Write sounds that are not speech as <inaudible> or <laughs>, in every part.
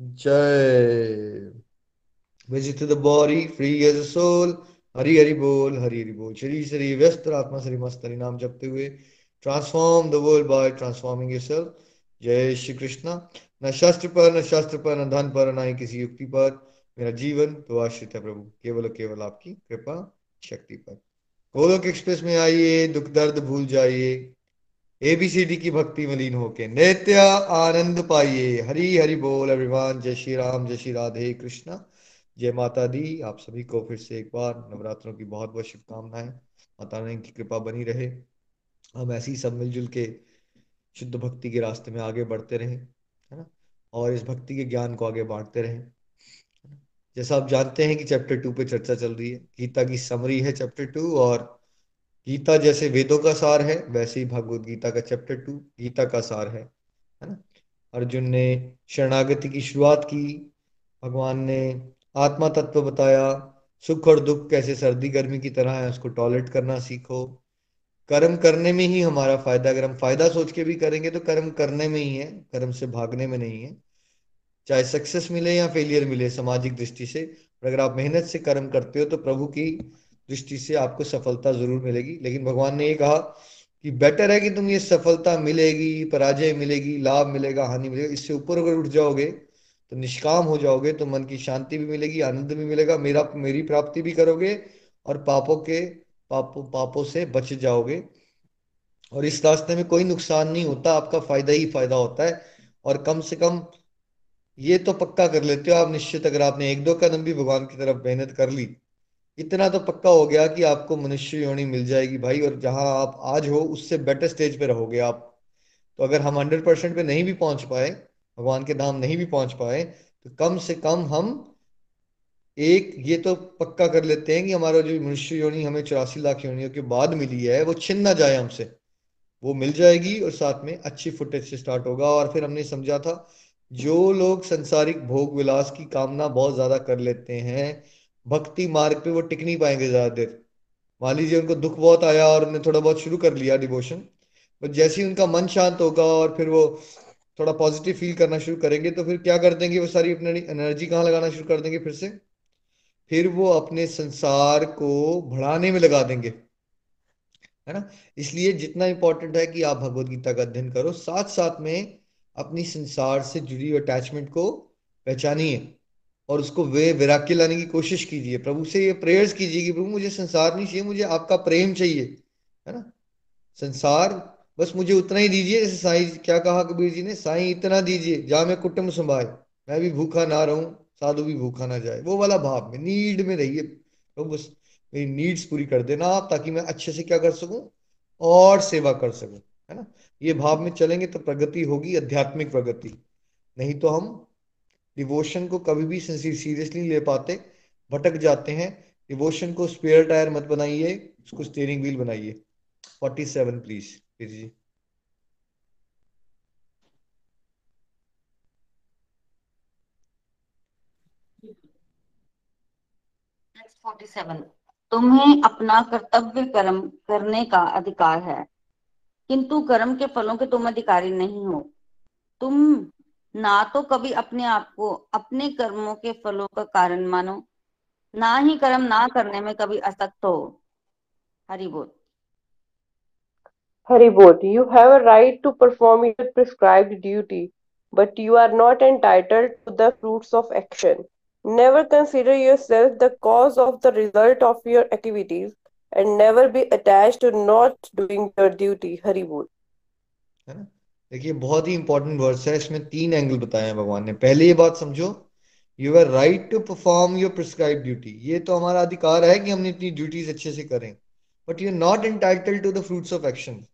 जय। To the body, free as a Hari Hari बोल, हरि हरि बोल। शरीर शरीर व्यस्त, आत्मा, शरीर मस्त, हरि नाम जपते हुए। Transform the world by transforming yourself जय श्री कृष्णा। न शास्त्र पर, न शास्त्र पर, न धन पर, न ही किसी युक्ति पर। मेरा जीवन तो आश्रित है प्रभु। केवल केवल आपकी कृपा, शक्ति पर। गोलोक एक्सप्रेस में आइए, दुख, दर्द भूल जाइए। एबीसीडी की भक्ति में लीन होके। नित्य आनंद पाइए। हरी हरि बोल एवरीवन जय श्री राम, जय श्री राधे कृष्णा। जय माता दी। आप सभी को फिर से एक बार नवरात्रों की बहुत बहुत शुभकामनाएँ। माता रानी की कृपा बनी रहे। हम ऐसी सब मिलजुल के शुद्ध भक्ति के रास्ते में आगे बढ़ते रहे, है ना? और इस भक्ति के ज्ञान को आगे बांटते रहे। जैसा आप जानते हैं कि चैप्टर टू पे चर्चा चल रही है। गीता की समरी है चैप्टर टू और गीता जैसे वेदों का सार है, वैसे ही भगवत गीता का चैप्टर टू गीता का सार है है ना? अर्जुन ने शरणागति की शुरुआत की, भगवान ने आत्मा तत्व बताया, सुख और दुख कैसे सर्दी गर्मी की तरह है, उसको टॉयलेट करना सीखो। कर्म करने में ही हमारा फ़ायदा, अगर हम फ़ायदा सोच के भी करेंगे तो कर्म करने में ही है, कर्म से भागने में नहीं है। चाहे सक्सेस मिले या फेलियर मिले, सामाजिक दृष्टि से अगर आप मेहनत से कर्म करते हो तो प्रभु की दृष्टि से आपको सफलता ज़रूर मिलेगी। लेकिन भगवान ने ये कहा कि बेटर है कि तुम ये सफलता मिलेगी, पराजय मिलेगी, लाभ मिलेगा, हानि मिलेगा, इससे ऊपर अगर उठ जाओगे तो निष्काम हो जाओगे तो मन की शांति भी मिलेगी, आनंद भी मिलेगा, मेरा, मेरी प्राप्ति भी करोगे और पापों के, पापों पापों से बच जाओगे। और इस रास्ते में कोई नुकसान नहीं होता, आपका फ़ायदा ही फ़ायदा होता है। और कम से कम ये तो पक्का कर लेते हो आप, निश्चित अगर आपने एक दो कदम भी भगवान की तरफ़ मेहनत कर ली इतना तो पक्का हो गया कि आपको मनुष्य योनि मिल जाएगी भाई, और जहाँ आप आज हो, उससे बेटर स्टेज पे रहोगे आप। तो अगर हम हंड्रेड परसेंट पे नहीं भी पहुँच पाए, भगवान के धाम नहीं भी पहुँच पाए तो कम से कम हम एक, ये तो पक्का कर लेते हैं कि हमारा जो मनुष्य योनि हमें चौरासी लाख योनियों के बाद मिली है, वो छिन ना जाए हमसे। वो मिल जाएगी और साथ में अच्छी फुटेज से स्टार्ट होगा। और फिर हमने समझा था, जो लोग संसारिक भोग विलास की कामना बहुत ज़्यादा कर लेते हैं भक्ति मार्ग पे वो टिक नहीं पाएँगे ज़्यादा देर। मान लीजिए उनको दुख बहुत आया और उन्होंने थोड़ा बहुत शुरू कर लिया डिवोशन बट जैसे ही उनका मन शांत होगा और फिर वो थोड़ा पॉजिटिव फील करना शुरू करेंगे तो फिर क्या कर देंगे, वो सारी अपनी एनर्जी कहाँ लगाना शुरू कर देंगे फिर से? फिर वो अपने संसार को बढ़ाने में लगा देंगे। है ना? इसलिए जितना इंपॉर्टेंट है कि आप भगवत गीता का अध्ययन करो साथ साथ में अपनी संसार से जुड़ी अटैचमेंट को पहचानिए। और उसको वे विराग्य लाने की कोशिश कीजिए। प्रभु से ये प्रेयर्स कीजिए कि प्रभु मुझे संसार नहीं चाहिए, मुझे आपका प्रेम चाहिए, है ना? संसार, बस मुझे उतना ही दीजिए। जैसे साईं क्या कहा कबीर जी ने? साईं, इतना दीजिए जहाँ मैं कुटुंब संभाए मैं भी भूखा ना रहूँ, साधु भी भूखा ना जाए। वो वाला भाव में, नीड में रहिए। प्रभु बस मेरी नीड्स पूरी कर देना आप, ताकि मैं अच्छे से क्या कर सकूँ? और सेवा कर सकूँ, है ना? ये भाव में चलेंगे तो प्रगति होगी, आध्यात्मिक प्रगति। नहीं तो हम डिवोशन को कभी भी सीरियसली ले पाते, भटक जाते हैं। डिवोशन को स्पेयर टायर मत बनाइए, उसको स्टेयरिंग व्हील बनाइए। फोर्टी सेवन प्लीज़ जी तुम्हें अपना कर्तव्य कर्म करने का अधिकार है, किंतु कर्म के फलों के तुम अधिकारी नहीं हो। तुम ना तो कभी अपने आप को अपने कर्मों के फलों का कारण मानो। ना ही कर्म ना करने में कभी असक्त हो। हरिबोध हरिबोध you have a right to perform your prescribe duty but you are not entitled to the fruits of action never consider yourself the cause of the result of your activities and never be attach to not doing your duty हरिबोध है देखिए, बहुत ही important words है, इसमें तीन angle बताए हैं भगवान ने। पहले ये बात समझो you are right to perform your prescribe duty ये तो हमारा अधिकार है कि हम अपनी ड्यूटीज़ अच्छे से करें but you are not entitled to the fruits of action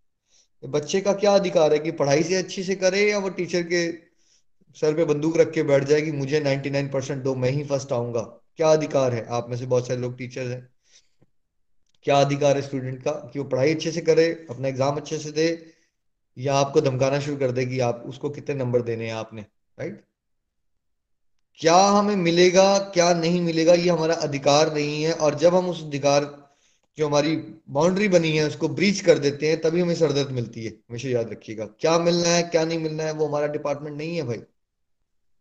बच्चे का क्या अधिकार है कि पढ़ाई से अच्छे से करे या वो टीचर के सर पे बंदूक रख के बैठ जाए कि मुझे 99 परसेंट दो, मैं ही फ़र्स्ट आऊँगा? क्या अधिकार है? आप में से बहुत सारे लोग टीचर हैं। क्या अधिकार है स्टूडेंट का कि वो पढ़ाई अच्छे से करे, अपना एग्ज़ाम अच्छे से दे या आपको धमकाना शुरू कर देगी, आप उसको कितने नंबर देने हैं आपने राइट क्या हमें मिलेगा, क्या नहीं मिलेगा, ये हमारा अधिकार नहीं है, और जब हम उस अधिकार, जो हमारी बाउंड्री बनी है, उसको ब्रीच कर देते हैं, तभी हमें सरदर्द मिलती है। हमेशा याद रखिएगा, क्या मिलना है, क्या नहीं मिलना है, वो हमारा डिपार्टमेंट नहीं है भाई।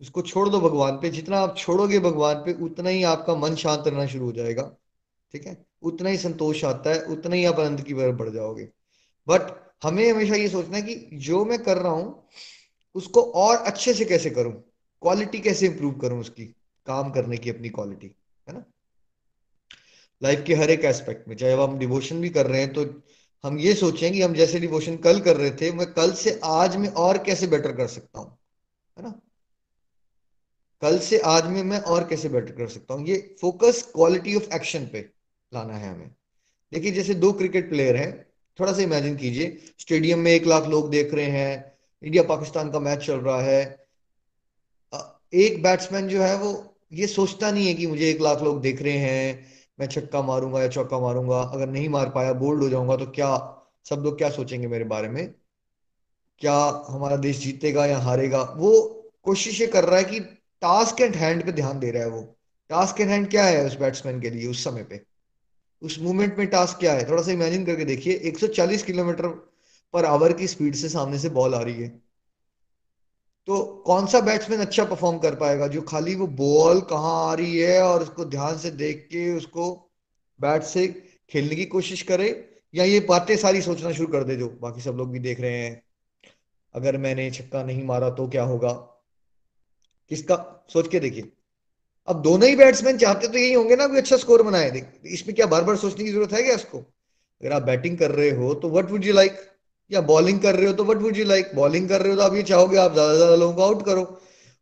उसको छोड़ दो भगवान पे, जितना आप छोड़ोगे भगवान पे, उतना ही आपका मन शांत रहना शुरू हो जाएगा, ठीक है? उतना ही संतोष आता है, उतना ही आप आनंद की तरफ़ बढ़ जाओगे। बट हमें हमेशा ये सोचना है कि जो मैं कर रहा हूँ, उसको और अच्छे से कैसे करूँ? क्वालिटी कैसे इंप्रूव करूँ उसकी? काम करने की अपनी क्वालिटी है ना? लाइफ के हर एक एस्पेक्ट में, चाहे हम डिवोशन भी कर रहे हैं तो हम ये सोचें कि हम जैसे डिवोशन कल कर रहे थे, मैं कल से आज में और कैसे बेटर कर सकता हूँ? है ना? कल से आज में मैं और कैसे बेटर कर सकता हूँ? ये फोकस क्वालिटी ऑफ़ एक्शन पे लाना है हमें। देखिए, जैसे दो क्रिकेट प्लेयर हैं थोड़ा सा इमेजिन कीजिए स्टेडियम में एक लाख लोग देख रहे हैं इंडिया पाकिस्तान का मैच चल रहा है। एक बैट्समैन जो है वो ये सोचता नहीं है कि मुझे एक लाख लोग देख रहे हैं, मैं छक्का मारूँगा या चौका मारूँगा, अगर नहीं मार पाया बोल्ड हो जाऊँगा तो क्या, सब लोग क्या सोचेंगे मेरे बारे में? क्या हमारा देश जीतेगा या हारेगा? वो कोशिश ये कर रहा है कि टास्क एंड हैंड पे ध्यान दे रहा है वो। टास्क एंड हैंड क्या है उस बैट्समैन के लिए उस समय पे? उस मूवमेंट में टास्क क्या है? थोड़ा सा इमेजिन करके देखिए 140 किलोमीटर पर आवर की स्पीड से सामने से बॉल आ रही है। तो कौन सा बैट्समैन अच्छा परफॉर्म कर पाएगा? जो खाली वो बॉल कहाँ आ रही है और उसको ध्यान से देख के उसको बैट से खेलने की कोशिश करे, या ये बातें सारी सोचना शुरू कर दे जो बाकी सब लोग भी देख रहे हैं। अगर मैंने छक्का नहीं मारा तो क्या होगा? किसका? सोच के देखिए। अब दोनों ही बैट्समैन चाहते तो यही होंगे ना, कोई अच्छा स्कोर बनाए। इसमें क्या बार बार सोचने की ज़रूरत है क्या इसको? अगर आप बैटिंग कर रहे हो तो वट वुड यू लाइक या बॉलिंग कर रहे हो तो what would you like bowling कर रहे हो तो आप ये चाहोगे, आप ज़्यादा ज़्यादा लोगों को आउट करो।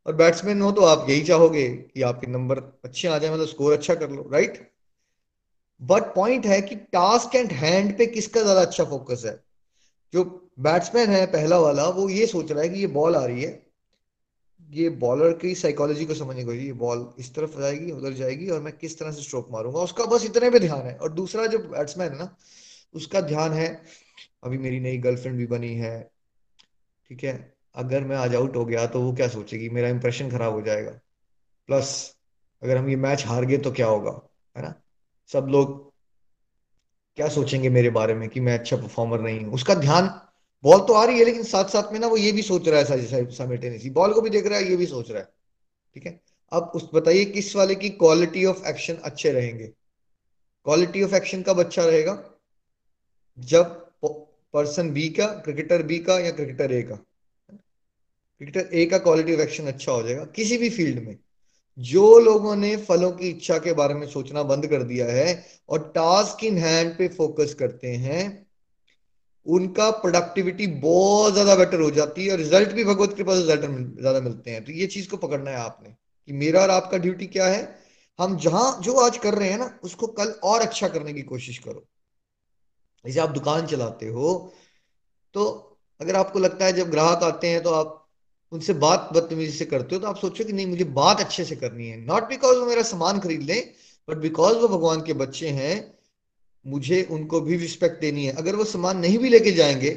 और बैट्समैन हो तो आप यही चाहोगे कि आपके नंबर अच्छे आ जाए मतलब स्कोर अच्छा कर लो राइट बट पॉइंट है कि टास्क एंड हैंड पे किसका ज़्यादा अच्छा फोकस है? जो बैट्समैन है, पहला वाला, वो ये सोच रहा है कि ये बॉल आ रही है। ये बॉलर की साइकोलॉजी को समझने को ये बॉल इस तरफ़ जाएगी, उधर जाएगी और मैं किस तरह से स्ट्रोक मारूँगा। उसका बस इतने पे ध्यान है। और दूसरा जो बैट्समैन है ना, उसका ध्यान है, अभी मेरी नई गर्लफ्रेंड भी बनी है, ठीक है? अगर मैं आज आउट हो गया तो वो क्या सोचेगी? मेरा इंप्रेशन खराब हो जाएगा। प्लस अगर हम ये मैच हार गए तो क्या होगा? है ना? सब लोग क्या सोचेंगे मेरे बारे में कि मैं अच्छा परफॉर्मर नहीं हूँ? उसका ध्यान बॉल तो आ रही है, लेकिन साथ साथ में ना वो ये भी सोच रहा है साइमल्टेनियसली बॉल को भी देख रहा है, ये भी सोच रहा है। ठीक है? अब उस, बताइए किस वाले की क्वालिटी ऑफ़ एक्शन अच्छे रहेंगे? क्वालिटी ऑफ़ एक्शन कब अच्छा रहेगा? जब पर्सन बी का क्रिकेटर बी का या क्रिकेटर ए का? क्रिकेटर ए का क्वालिटी ऑफ़ एक्शन अच्छा हो जाएगा किसी भी फ़ील्ड में। जो लोगों ने फलों की इच्छा के बारे में सोचना बंद कर दिया है और टास्क इन हैंड पे फोकस करते हैं उनका प्रोडक्टिविटी बहुत ज़्यादा बेटर हो जाती है और रिज़ल्ट भी भगवत कृपा से ज़्यादा मिलते हैं। तो ये चीज़ को पकड़ना है आपने कि मेरा और आपका ड्यूटी क्या है? हम जहाँ, जो आज कर रहे हैं ना, उसको कल और अच्छा करने की कोशिश करो। जैसे आप दुकान चलाते हो तो अगर आपको लगता है जब ग्राहक आते हैं तो आप उनसे बात बदतमीजी से करते हो तो आप सोचो कि नहीं, मुझे बात अच्छे से करनी है। नॉट बिकॉज़ वो मेरा सामान खरीद लें बट बिकॉज़ वो भगवान के बच्चे हैं मुझे उनको भी रिस्पेक्ट देनी है। अगर वो सामान नहीं भी लेके जाएँगे,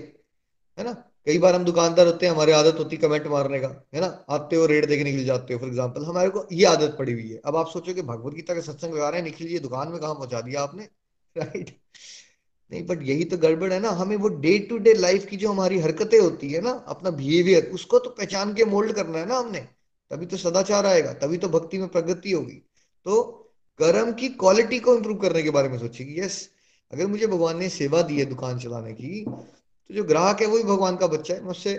है ना? कई बार हम दुकानदार होते हैं, हमारी आदत होती है कमेंट मारने का, है ना? आते हो रेट देके निकल जाते हो फॉर एग्ज़ाम्पल हमारे को ये आदत पड़ी हुई है। अब आप सोचो कि भगवत गीता का सत्संग लगा रहे हैं, निखिल ये दुकान में कहा पहुँचा दिया आपने? <laughs> राइट नहीं बट यही तो गड़बड़ है ना। हमें वो डे टू डे लाइफ की जो हमारी हरकतें होती है ना, अपना बिहेवियर उसको तो पहचान के मोल्ड करना है ना हमने। तभी तो सदाचार आएगा, तभी तो भक्ति में प्रगति होगी। तो कर्म की क्वालिटी को इंप्रूव करने के बारे में सोचिए यस अगर मुझे भगवान ने सेवा दी है दुकान चलाने की तो जो ग्राहक है वो भी भगवान का बच्चा है, मैं उससे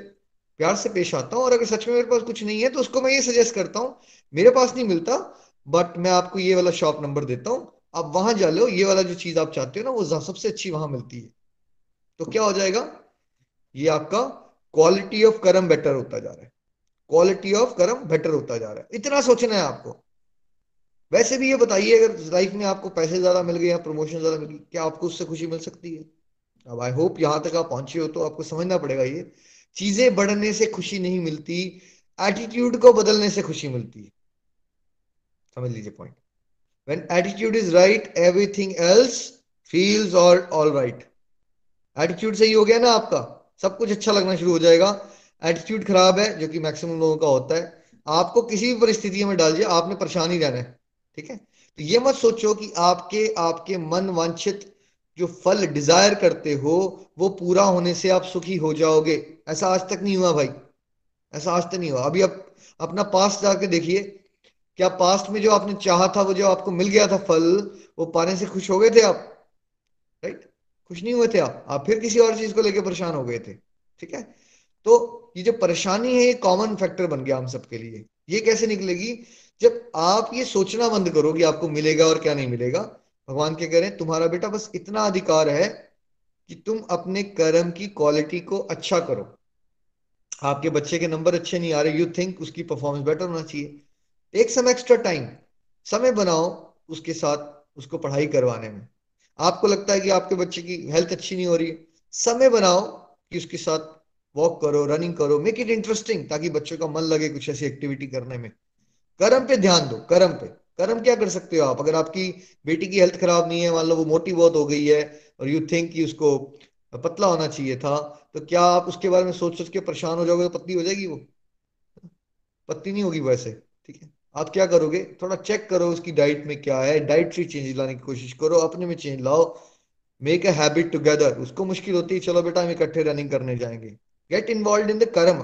प्यार से पेश आता हूँ। और अगर सच में मेरे पास कुछ नहीं है तो उसको मैं ये सजेस्ट करता हूँ, मेरे पास नहीं मिलता बट मैं आपको ये वाला शॉप नंबर देता हूँ। आप वहाँ जा लो, ये वाला जो चीज़ आप चाहते हो ना, वो सबसे अच्छी वहाँ मिलती है। तो क्या हो जाएगा? ये आपका क्वालिटी ऑफ़ कर्म बेटर होता जा रहा है। क्वालिटी ऑफ़ कर्म बेटर होता जा रहा है। इतना सोचना है आपको। वैसे भी ये बताइए, अगर लाइफ में आपको पैसे ज़्यादा मिल गए या प्रमोशन ज़्यादा मिल गई, क्या आपको उससे खुशी मिल सकती है? अब आई होप यहाँ तक आप पहुँचे हो तो आपको समझना पड़ेगा ये। चीज़ें बढ़ने से खुशी नहीं मिलती एटीट्यूड को बदलने से खुशी मिलती है। समझ लीजिए point when attitude is right, everything else feels all all right. Attitude सही हो गया ना आपका? सब कुछ अच्छा लगना शुरू हो जाएगा। एटीट्यूड खराब है, जो कि मैक्सिमम लोगों का होता है। आपको किसी भी परिस्थिति में डाल दिया आपने परेशान ही रहना है। ठीक है? तो ये मत सोचो कि आपके आपके मन वांछित जो फल डिज़ायर करते हो, वो पूरा होने से आप सुखी हो जाओगे। ऐसा आज तक नहीं हुआ भाई। ऐसा आज तक नहीं हुआ। अभी आप अपना पास जाके देखिए। क्या पास्ट में जो आपने चाहा था, वो जो आपको मिल गया था फल, वो पाने से खुश हो गए थे आप? राइट खुश नहीं हुए थे आप? आप फिर किसी और चीज़ को लेकर परेशान हो गए थे। ठीक है? तो ये जो परेशानी है, ये कॉमन फैक्टर बन गया हम सबके लिए। ये कैसे निकलेगी? जब आप ये सोचना बंद करो कि आपको मिलेगा और क्या नहीं मिलेगा? भगवान क्या हैं? तुम्हारा बेटा बस इतना अधिकार है कि तुम अपने कर्म की क्वालिटी को अच्छा करो। आपके बच्चे के नंबर अच्छे नहीं आ रहे यू थिंक उसकी परफॉर्मेंस बेटर होना चाहिए। टेक सम एक्स्ट्रा टाइम समय बनाओ उसके साथ उसको पढ़ाई करवाने में। आपको लगता है कि आपके बच्चे की हेल्थ अच्छी नहीं हो रही है। समय बनाओ कि उसके साथ वॉक करो रनिंग करो मेक इट इंटरेस्टिंग ताकि बच्चों का मन लगे कुछ ऐसी एक्टिविटी करने में। कर्म पे ध्यान दो, कर्म पे। कर्म क्या कर सकते हो आप? अगर आपकी बेटी की हेल्थ खराब नहीं है, मान लो वो मोटी बहुत हो गई है, और यू थिंक कि उसको पतला होना चाहिए था तो क्या आप उसके बारे में सोच सोच के परेशान हो जाओगे तो पतली हो जाएगी वो? पतली नहीं होगी वैसे, ठीक है? आप क्या करोगे? थोड़ा चेक करो उसकी डाइट में क्या है डाइटरी चेंज लाने की कोशिश करो, अपने में चेंज लाओ। मेक अ हैबिट टुगेदर उसको मुश्किल होती है, चलो बेटा हम इकट्ठे रनिंग करने जाएँगे। गेट इन्वॉल्व इन द कर्म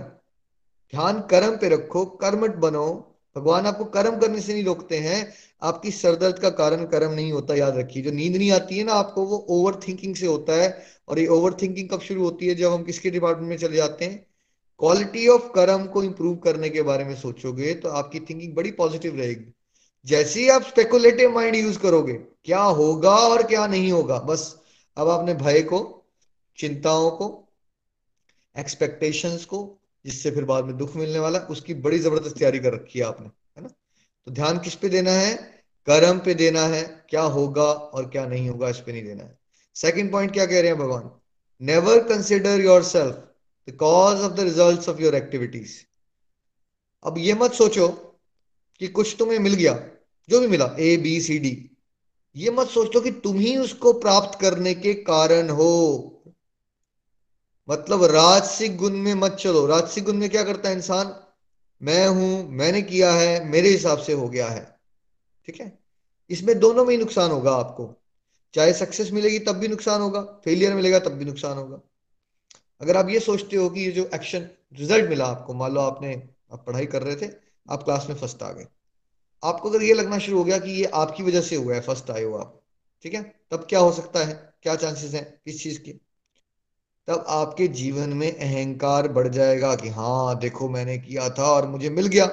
ध्यान कर्म पे रखो, कर्मठ बनो भगवान आपको कर्म करने से नहीं रोकते हैं, आपकी सरदर्द का कारण कर्म नहीं होता, याद रखिए। जो नींद नहीं आती है ना आपको, वो ओवर थिंकिंग से होता है, और ये ओवर थिंकिंग कब शुरू होती है? जब हम किसके डिपार्टमेंट में चले जाते हैं? क्वालिटी ऑफ़ कर्म को इंप्रूव करने के बारे में सोचोगे तो आपकी थिंकिंग बड़ी पॉजिटिव रहेगी। जैसे ही आप स्पेकुलेटिव माइंड यूज़ करोगे, क्या होगा और क्या नहीं होगा? बस, अब आपने भय को, चिंताओं को एक्सपेक्टेशंस को जिससे फिर बाद में दुख मिलने वाला, उसकी बड़ी ज़बरदस्त तैयारी कर रखी है आपने, है ना? तो ध्यान किस पे देना है? कर्म पे देना है, क्या होगा और क्या नहीं होगा, इस पे नहीं देना है। सेकंड पॉइंट क्या कह रहे हैं भगवान? Never consider yourself the cause of the results of your activities. अब ये मत सोचो कि कुछ तुम्हें मिल गया, जो भी मिला ए बी सी डी ये मत सोचो कि तुम ही उसको प्राप्त करने के कारण हो। मतलब राजसिक गुण में मत चलो। राजसिक गुण में क्या करता है इंसान? मैं हूँ, मैंने किया है, मेरे हिसाब से हो गया है। ठीक है? इसमें दोनों में ही नुकसान होगा आपको। चाहे सक्सेस मिलेगी तब भी नुकसान होगा फेलियर मिलेगा तब भी नुकसान होगा। अगर आप ये सोचते हो कि ये जो एक्शन रिज़ल्ट मिला आपको, मान लो आपने, आप पढ़ाई कर रहे थे, आप क्लास में फ़र्स्ट आ गए। आपको अगर ये लगना शुरू हो गया कि ये आपकी वजह से हुआ है फ़र्स्ट आए हो आप। ठीक है? तब क्या हो सकता है? क्या चांसेस हैं किस चीज़ के? तब आपके जीवन में अहंकार बढ़ जाएगा कि हाँ देखो मैंने किया था और मुझे मिल गया।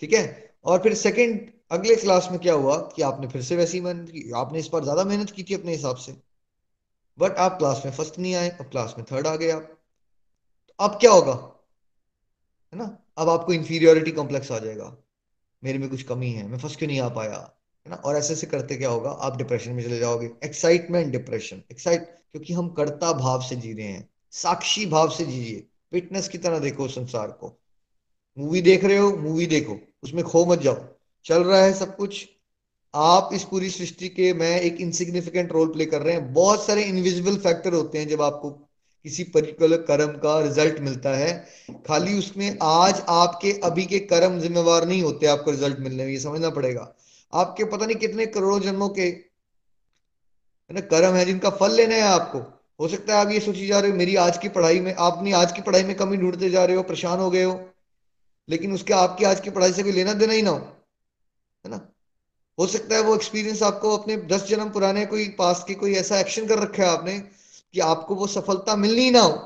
ठीक है? और फिर सेकंड अगले क्लास में क्या हुआ कि आपने फिर से वैसी मेहनत की, आपने इस पर ज़्यादा मेहनत की थी अपने हिसाब से। बट आप क्लास में फ़र्स्ट नहीं आए, अब क्लास में थर्ड आ गए आप। तो अब क्या होगा? है ना? अब आपको इंफीरियोरिटी कॉम्प्लेक्स आ जाएगा। मेरे में कुछ कमी है, मैं फ़र्स्ट क्यों नहीं आ पाया? है ना? और ऐसे ऐसे करते क्या होगा? आप डिप्रेशन में चले जाओगे। एक्साइटमेंट डिप्रेशन एक्साइट क्योंकि हम कर्ता भाव से जी रहे हैं, साक्षी भाव से जीजिए। फिटनेस की तरह देखो संसार को। मूवी देख रहे हो मूवी देखो। उसमें खो मत जाओ। चल रहा है सब कुछ। आप इस पूरी सृष्टि के, में एक इनसिग्निफिकेंट रोल प्ले कर रहे हैं। बहुत सारे इनविजिबल फैक्टर होते हैं जब आपको किसी पर्टिकुलर कर्म का रिज़ल्ट मिलता है। खाली उसमें आज आपके, अभी के कर्म जिम्मेवार नहीं होते आपको रिज़ल्ट मिलने में। ये समझना पड़ेगा। आपके पता नहीं कितने करोड़ों जन्मों के है ना, कर्म है जिनका फल लेना है आपको। हो सकता है आप ये सोची जा रहे हो, मेरी आज की पढ़ाई में, आप अपनी आज की पढ़ाई में कमी ढूंढते जा रहे हो, परेशान हो गए हो, लेकिन उसके आपकी आज की पढ़ाई से भी लेना देना ही ना हो, है ना? हो सकता है वो एक्सपीरियंस आपको अपने दस जन्म पुराने कोई पास की कोई ऐसा एक्शन कर रखा है आपने कि आपको वो सफलता मिलनी ना हो,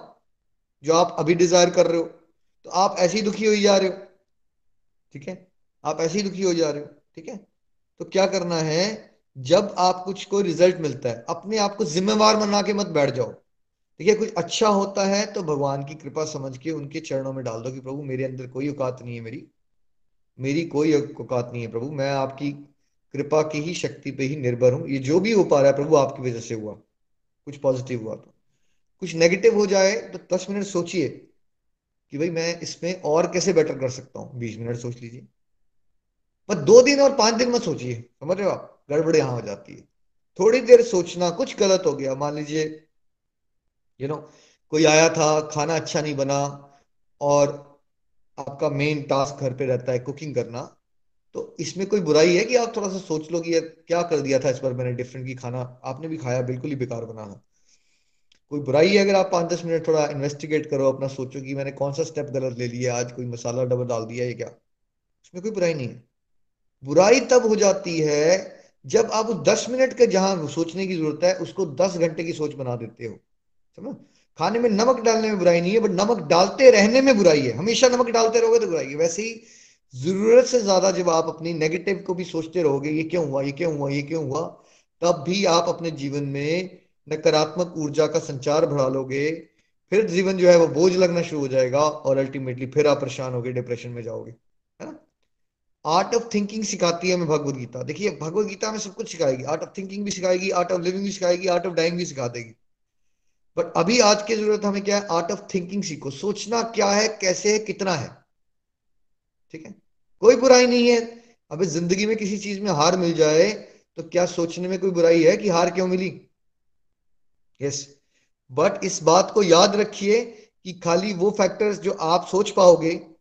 जो आप अभी डिज़ायर कर रहे हो। तो आप ऐसे ही दुखी हो ही जा रहे हो, ठीक है? आप ऐसे ही दुखी हो जा रहे हो, ठीक है? तो क्या करना है जब आप कुछ को रिज़ल्ट मिलता है, अपने आप को जिम्मेवार बना के मत बैठ जाओ। ठीक है कुछ अच्छा होता है तो भगवान की कृपा समझ के उनके चरणों में डाल दो कि प्रभु, मेरे अंदर कोई औकात नहीं है मेरी। मेरी कोई औकात नहीं है प्रभु, मैं आपकी कृपा की ही शक्ति पे ही निर्भर हूँ। ये जो भी हो पा रहा है प्रभु, आपकी वजह से हुआ। कुछ पॉजिटिव हुआ तो। कुछ नेगेटिव हो जाए तो दस मिनट सोचिए कि भाई, मैं इसमें और कैसे बेटर कर सकता हूँ? बीस मिनट सोच लीजिए। पर दो दिन और पाँच दिन मत सोचिए, समझ रहे हो आप? गड़बड़ यहाँ हो जाती है। थोड़ी देर सोचना, कुछ गलत हो गया। मान लीजिए यू नो कोई आया था, खाना अच्छा नहीं बना और आपका मेन टास्क घर पे रहता है कुकिंग करना तो इसमें कोई बुराई है कि आप थोड़ा सा सोच लो कि यार क्या कर दिया था इस बार मैंने डिफरेंट की खाना, आपने भी खाया, बिल्कुल ही बेकार बना था कोई बुराई है अगर आप पाँच दस मिनट थोड़ा इन्वेस्टिगेट करो, अपना सोचो कि मैंने कौन सा स्टेप गलत ले लिया, आज कोई मसाला डबल डाल दिया है क्या? इसमें कोई बुराई नहीं है। बुराई तब हो जाती है जब आप उस दस मिनट के जहाँ सोचने की ज़रूरत है, उसको दस घंटे की सोच बना देते हो। समझ? खाने में नमक डालने में बुराई नहीं है, बट नमक डालते रहने में बुराई है। हमेशा नमक डालते रहोगे तो बुराई है। वैसे ही ज़रूरत से ज़्यादा जब आप अपनी नेगेटिव को भी सोचते रहोगे, ये क्यों हुआ, ये क्यों हुआ, ये क्यों हुआ, तब भी आप अपने जीवन में नकारात्मक ऊर्जा का संचार बढ़ा लोगे। फिर जीवन जो है वो बोझ लगना शुरू हो जाएगा और अल्टीमेटली फिर आप परेशान होगे डिप्रेशन में जाओगे। आर्ट ऑफ़ थिंकिंग सिखाती है हमें भगवत गीता। देखिए, भगवत गीता में सब कुछ सिखाएगी। आर्ट ऑफ़ थिंकिंग भी सिखाएगी आर्ट ऑफ़ लिविंग भी सिखाएगी आर्ट ऑफ़ डाइंग भी सिखा देगी। बट अभी आज की ज़रूरत हमें क्या है? आर्ट ऑफ़ थिंकिंग सीखो। सोचना क्या है, कैसे है, कितना है। ठीक है? कोई बुराई नहीं है। अभी ज़िंदगी में किसी चीज़ में हार मिल जाए तो क्या सोचने में कोई बुराई है कि हार क्यों मिली? यस बट इस बात को याद रखिए कि खाली वो फैक्टर्स जो आप सोच पाओगे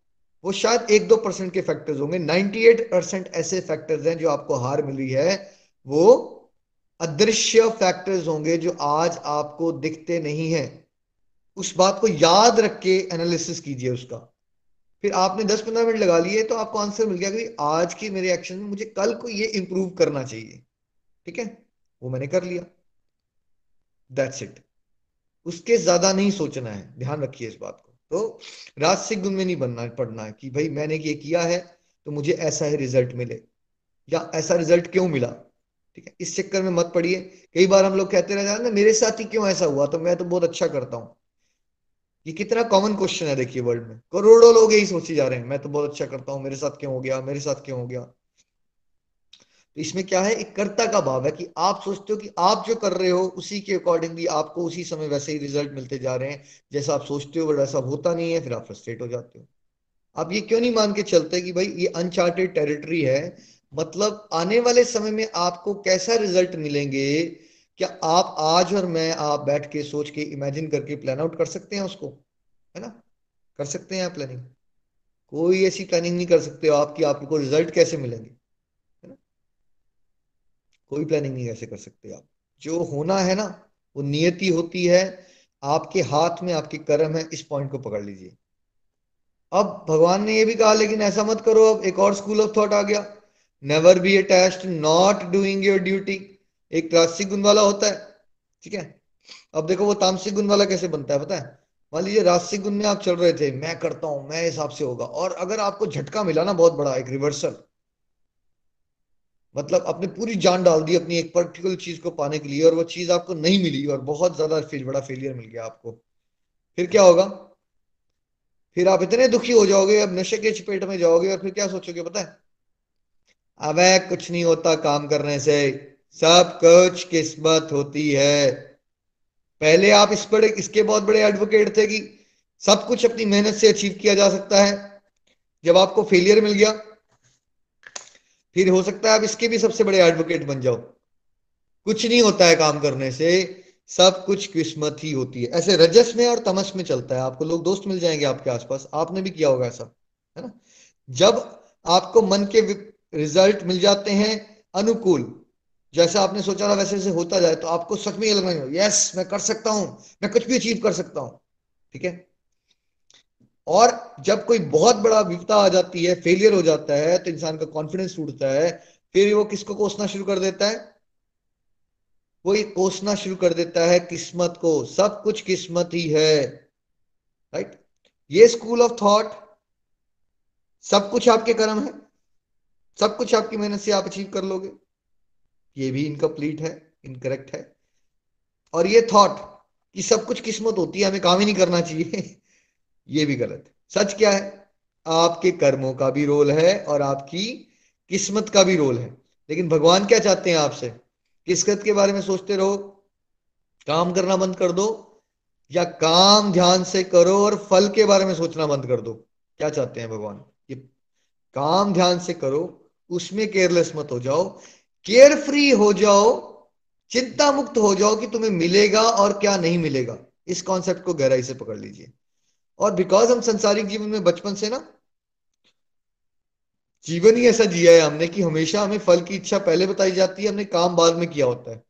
वो शायद एक दो परसेंट के फैक्टर्स होंगे। 98 परसेंट ऐसे फैक्टर्स हैं जो आपको हार मिली है। वो अदृश्य फैक्टर्स होंगे जो आज आपको दिखते नहीं है। उस बात को याद रख के एनालिसिस कीजिए उसका। फिर आपने 10-15 मिनट लगा लिए तो आपको आंसर मिल गया कि आज की मेरे एक्शन में मुझे कल को ये इंप्रूव करना चाहिए। ठीक है? वो मैंने कर लिया। दैट्स इट उसके ज़्यादा नहीं सोचना है। ध्यान रखिए इस बात को। तो राजसिक गुण में नहीं बनना, पढ़ना है कि भाई मैंने ये किया है तो मुझे ऐसा ही रिज़ल्ट मिले। या ऐसा रिज़ल्ट क्यों मिला? ठीक है, इस चक्कर में मत पड़िए। कई बार हम लोग कहते रह जाते मेरे साथ ही क्यों ऐसा हुआ? तो मैं तो बहुत अच्छा करता हूँ। ये कितना कॉमन क्वेश्चन है देखिए वर्ल्ड में। करोड़ों लोग यही सोचे जा रहे हैं, मैं तो बहुत अच्छा करता हूँ, मेरे साथ क्यों हो गया, मेरे साथ क्यों हो गया? तो इसमें क्या है? एक कर्ता का भाव है कि आप सोचते हो कि आप जो कर रहे हो, उसी के अकॉर्डिंगली आपको उसी समय वैसे ही रिज़ल्ट मिलते जा रहे हैं। जैसा आप सोचते हो, वैसा होता नहीं है, फिर आप फ्रस्ट्रेट हो जाते हो। आप ये क्यों नहीं मान के चलते कि भाई ये अनचार्टेड टेरिटरी है? मतलब आने वाले समय में आपको कैसा रिज़ल्ट मिलेंगे? क्या आप आज और मैं, आप बैठ के सोच के इमेजिन करके प्लान आउट कर सकते हैं उसको? है ना? कर सकते हैं आप प्लानिंग कोई ऐसी प्लानिंग नहीं कर सकते हो आपकी आपको रिज़ल्ट कैसे मिलेंगे। कोई प्लानिंग नहीं कैसे कर सकते आप। जो होना है ना, वो नियति होती है, आपके हाथ में, आपके कर्म है, इस पॉइंट को पकड़ लीजिए। अब भगवान ने ये भी कहा, लेकिन ऐसा मत करो, अब एक और स्कूल ऑफ़ थॉट आ गया। Never be attached not doing your duty एक राजसिक गुण वाला होता है, ठीक है? अब देखो वो तामसिक गुण वाला कैसे बनता है, पता है? मान लीजिए राजसिक गुण में आप चल रहे थे, मैं करता हूँ, मैं हिसाब से होगा। और अगर आपको झटका मिला ना बहुत बड़ा, एक रिवर्सल मतलब आपने पूरी जान डाल दी अपनी एक पर्टिकुलर चीज़ को पाने के लिए और वो चीज़ आपको नहीं मिली और बहुत ज़्यादा फेल बड़ा फेलियर मिल गया आपको। फिर क्या होगा? फिर आप इतने दुखी हो जाओगे, अब नशे के चपेट में जाओगे और फिर क्या सोचोगे पता है? अब कुछ नहीं होता काम करने से। सब कुछ किस्मत होती है। पहले आप इस बड़े, इसके बहुत बड़े एडवोकेट थे कि सब कुछ अपनी मेहनत से अचीव किया जा सकता है। जब आपको फेलियर मिल गया फिर हो सकता है आप इसके भी सबसे बड़े एडवोकेट बन जाओ। कुछ नहीं होता है काम करने से, सब कुछ किस्मत ही होती है। ऐसे रजस में और तमस में चलता है। आपको लोग दोस्त मिल जाएँगे आपके आसपास। आपने भी किया होगा ऐसा, है ना? जब आपको मन के रिज़ल्ट मिल जाते हैं अनुकूल, जैसा आपने सोचा था वैसे वैसे होता जाए तो आपको सच में लगना यस मैं कर सकता हूँ, मैं कुछ भी अचीव कर सकता हूँ। ठीक है? और जब कोई बहुत बड़ा विपता आ जाती है फेलियर हो जाता है तो इंसान का कॉन्फिडेंस टूटता है, फिर वो किसको कोसना शुरू कर देता है? कोई कोसना शुरू कर देता है किस्मत को। सब कुछ किस्मत ही है राइट ये स्कूल ऑफ़ थॉट सब कुछ आपके कर्म है, सब कुछ आपकी मेहनत से आप अचीव कर लोगे। ये भी इनकम्प्लीट है इनकरेक्ट है। और ये थॉट कि सब कुछ किस्मत होती है, हमें काम ही नहीं करना चाहिए। ये भी गलत है। सच क्या है? आपके कर्मों का भी रोल है और आपकी किस्मत का भी रोल है। लेकिन भगवान क्या चाहते हैं आपसे? किस्मत के बारे में सोचते रहो, काम करना बंद कर दो या काम ध्यान से करो और फल के बारे में सोचना बंद कर दो। क्या चाहते हैं भगवान? ये काम ध्यान से करो, उसमें केयरलेस मत हो जाओ केयर फ्री हो जाओ, चिंता मुक्त हो जाओ कि तुम्हें मिलेगा और क्या नहीं मिलेगा। इस कॉन्सेप्ट को गहराई से पकड़ लीजिए। और बिकॉज़ हम संसारिक जीवन में बचपन से ना, जीवन ही ऐसा जिया है हमने कि हमेशा हमें फल की इच्छा पहले बताई जाती है, हमने काम बाद में किया होता है।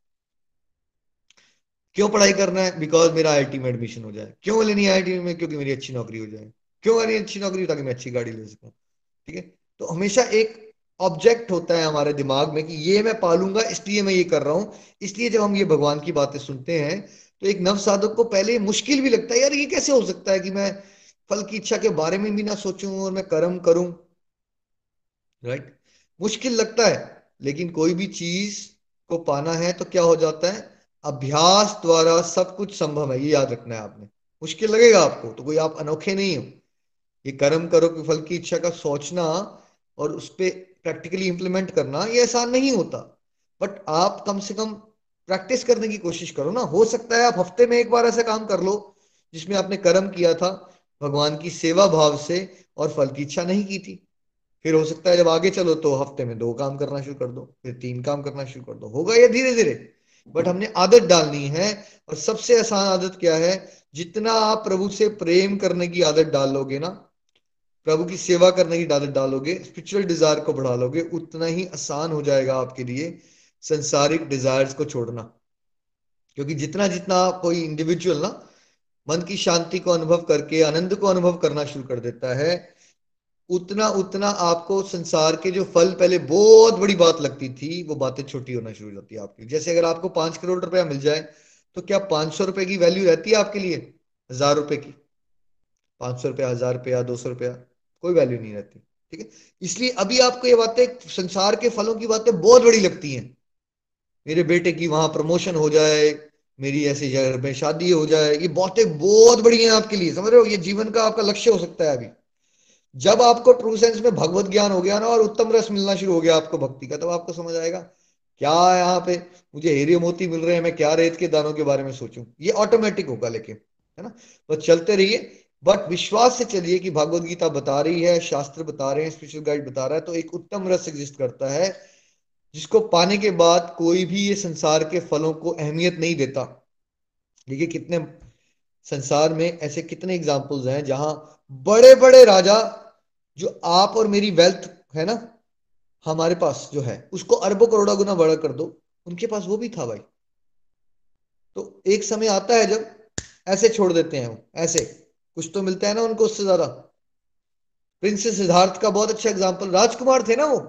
क्यों पढ़ाई करना है? बिकॉज़ मेरा आई में एडमिशन हो जाए। क्यों लेनी आई में? क्योंकि मेरी अच्छी नौकरी हो जाए। क्यों मेरी अच्छी नौकरी? ताकि मैं अच्छी गाड़ी ले सकूँ। ठीक है? तो हमेशा एक ऑब्जेक्ट होता है हमारे दिमाग में कि ये मैं पालूँगा, इसलिए मैं ये कर रहा हूँ। इसलिए जब हम ये भगवान की बातें सुनते हैं तो एक नव साधक को पहले मुश्किल भी लगता है, यार ये कैसे हो सकता है कि मैं फल की इच्छा के बारे में भी ना सोचूं और मैं कर्म करूँ? राइट मुश्किल लगता है, लेकिन कोई भी चीज़ को पाना है तो क्या हो जाता है? अभ्यास द्वारा सब कुछ संभव है, ये याद रखना है आपने। मुश्किल लगेगा आपको तो कोई आप अनोखे नहीं हो। ये कर्म करो कि फल की इच्छा का सोचना और उस पर प्रैक्टिकली इंप्लीमेंट करना, ये आसान नहीं होता। बट आप कम से कम प्रैक्टिस करने की कोशिश करो ना। हो सकता है आप हफ़्ते में एक बार ऐसा काम कर लो, जिसमें आपने कर्म किया था, भगवान की सेवा भाव से और फल की इच्छा नहीं की थी। फिर हो सकता है जब आगे चलो तो हफ़्ते में दो काम करना शुरू कर दो, फिर तीन काम करना शुरू कर दो। होगा ये धीरे धीरे बट हमने आदत डालनी है और सबसे आसान आदत क्या है? जितना आप प्रभु से प्रेम करने की आदत डालोगे ना, प्रभु की सेवा करने की आदत डालोगे स्पिरिचुअल डिज़ायर को बढ़ा लोगे, उतना ही आसान हो जाएगा आपके लिए संसारिक डिजायर्स को छोड़ना। क्योंकि जितना जितना कोई इंडिविजुअल ना, मन की शांति को अनुभव करके, आनंद को अनुभव करना शुरू कर देता है, उतना उतना आपको संसार के जो फल पहले बहुत बड़ी बात लगती थी, वो बातें छोटी होना शुरू हो जाती है आपकी। जैसे अगर आपको पाँच करोड़ रुपया मिल जाए तो क्या पाँच सौ रुपए की वैल्यू रहती है आपके लिए? हज़ार रुपए की। पाँच सौ रुपया, हज़ार रुपया, दो सौ रुपया, कोई वैल्यू नहीं रहती, ठीक है? इसलिए अभी आपको ये बातें, संसार के फलों की बातें बहुत बड़ी लगती हैं। मेरे बेटे की वहाँ प्रमोशन हो जाए, मेरी ऐसी जगह में शादी हो जाए, ये बातें बहुत बड़ी हैं आपके लिए, समझ रहे हो? ये जीवन का आपका लक्ष्य हो सकता है अभी। जब आपको ट्रू सेंस में भगवत ज्ञान हो गया ना और उत्तम रस मिलना शुरू हो गया आपको भक्ति का, तब तो आपको समझ आएगा, क्या यहाँ पे मुझे हीरे मोती मिल रहे हैं, मैं क्या रेत के दानों के बारे में सोचूं? ये ऑटोमेटिक होगा लेकिन, है ना? बस चलते रहिए बट विश्वास से चलिए कि भगवत गीता बता रही है, शास्त्र बता रहे हैं स्पिरिचुअल गाइड बता रहा है तो एक उत्तम रस एग्जिस्ट करता है जिसको पाने के बाद कोई भी ये संसार के फलों को अहमियत नहीं देता। देखिए कितने संसार में ऐसे कितने एग्जाम्पल्स हैं जहाँ बड़े बड़े राजा जो आप और मेरी वेल्थ है ना, हमारे पास जो है, उसको अरबों करोड़ा गुना बड़ा कर दो, उनके पास वो भी था भाई। तो एक समय आता है जब ऐसे छोड़ देते हैं वो, ऐसे। कुछ तो मिलता है ना उनको उससे ज़्यादा। प्रिंसेस सिद्धार्थ का बहुत अच्छा एग्ज़ाम्पल राजकुमार थे ना वो।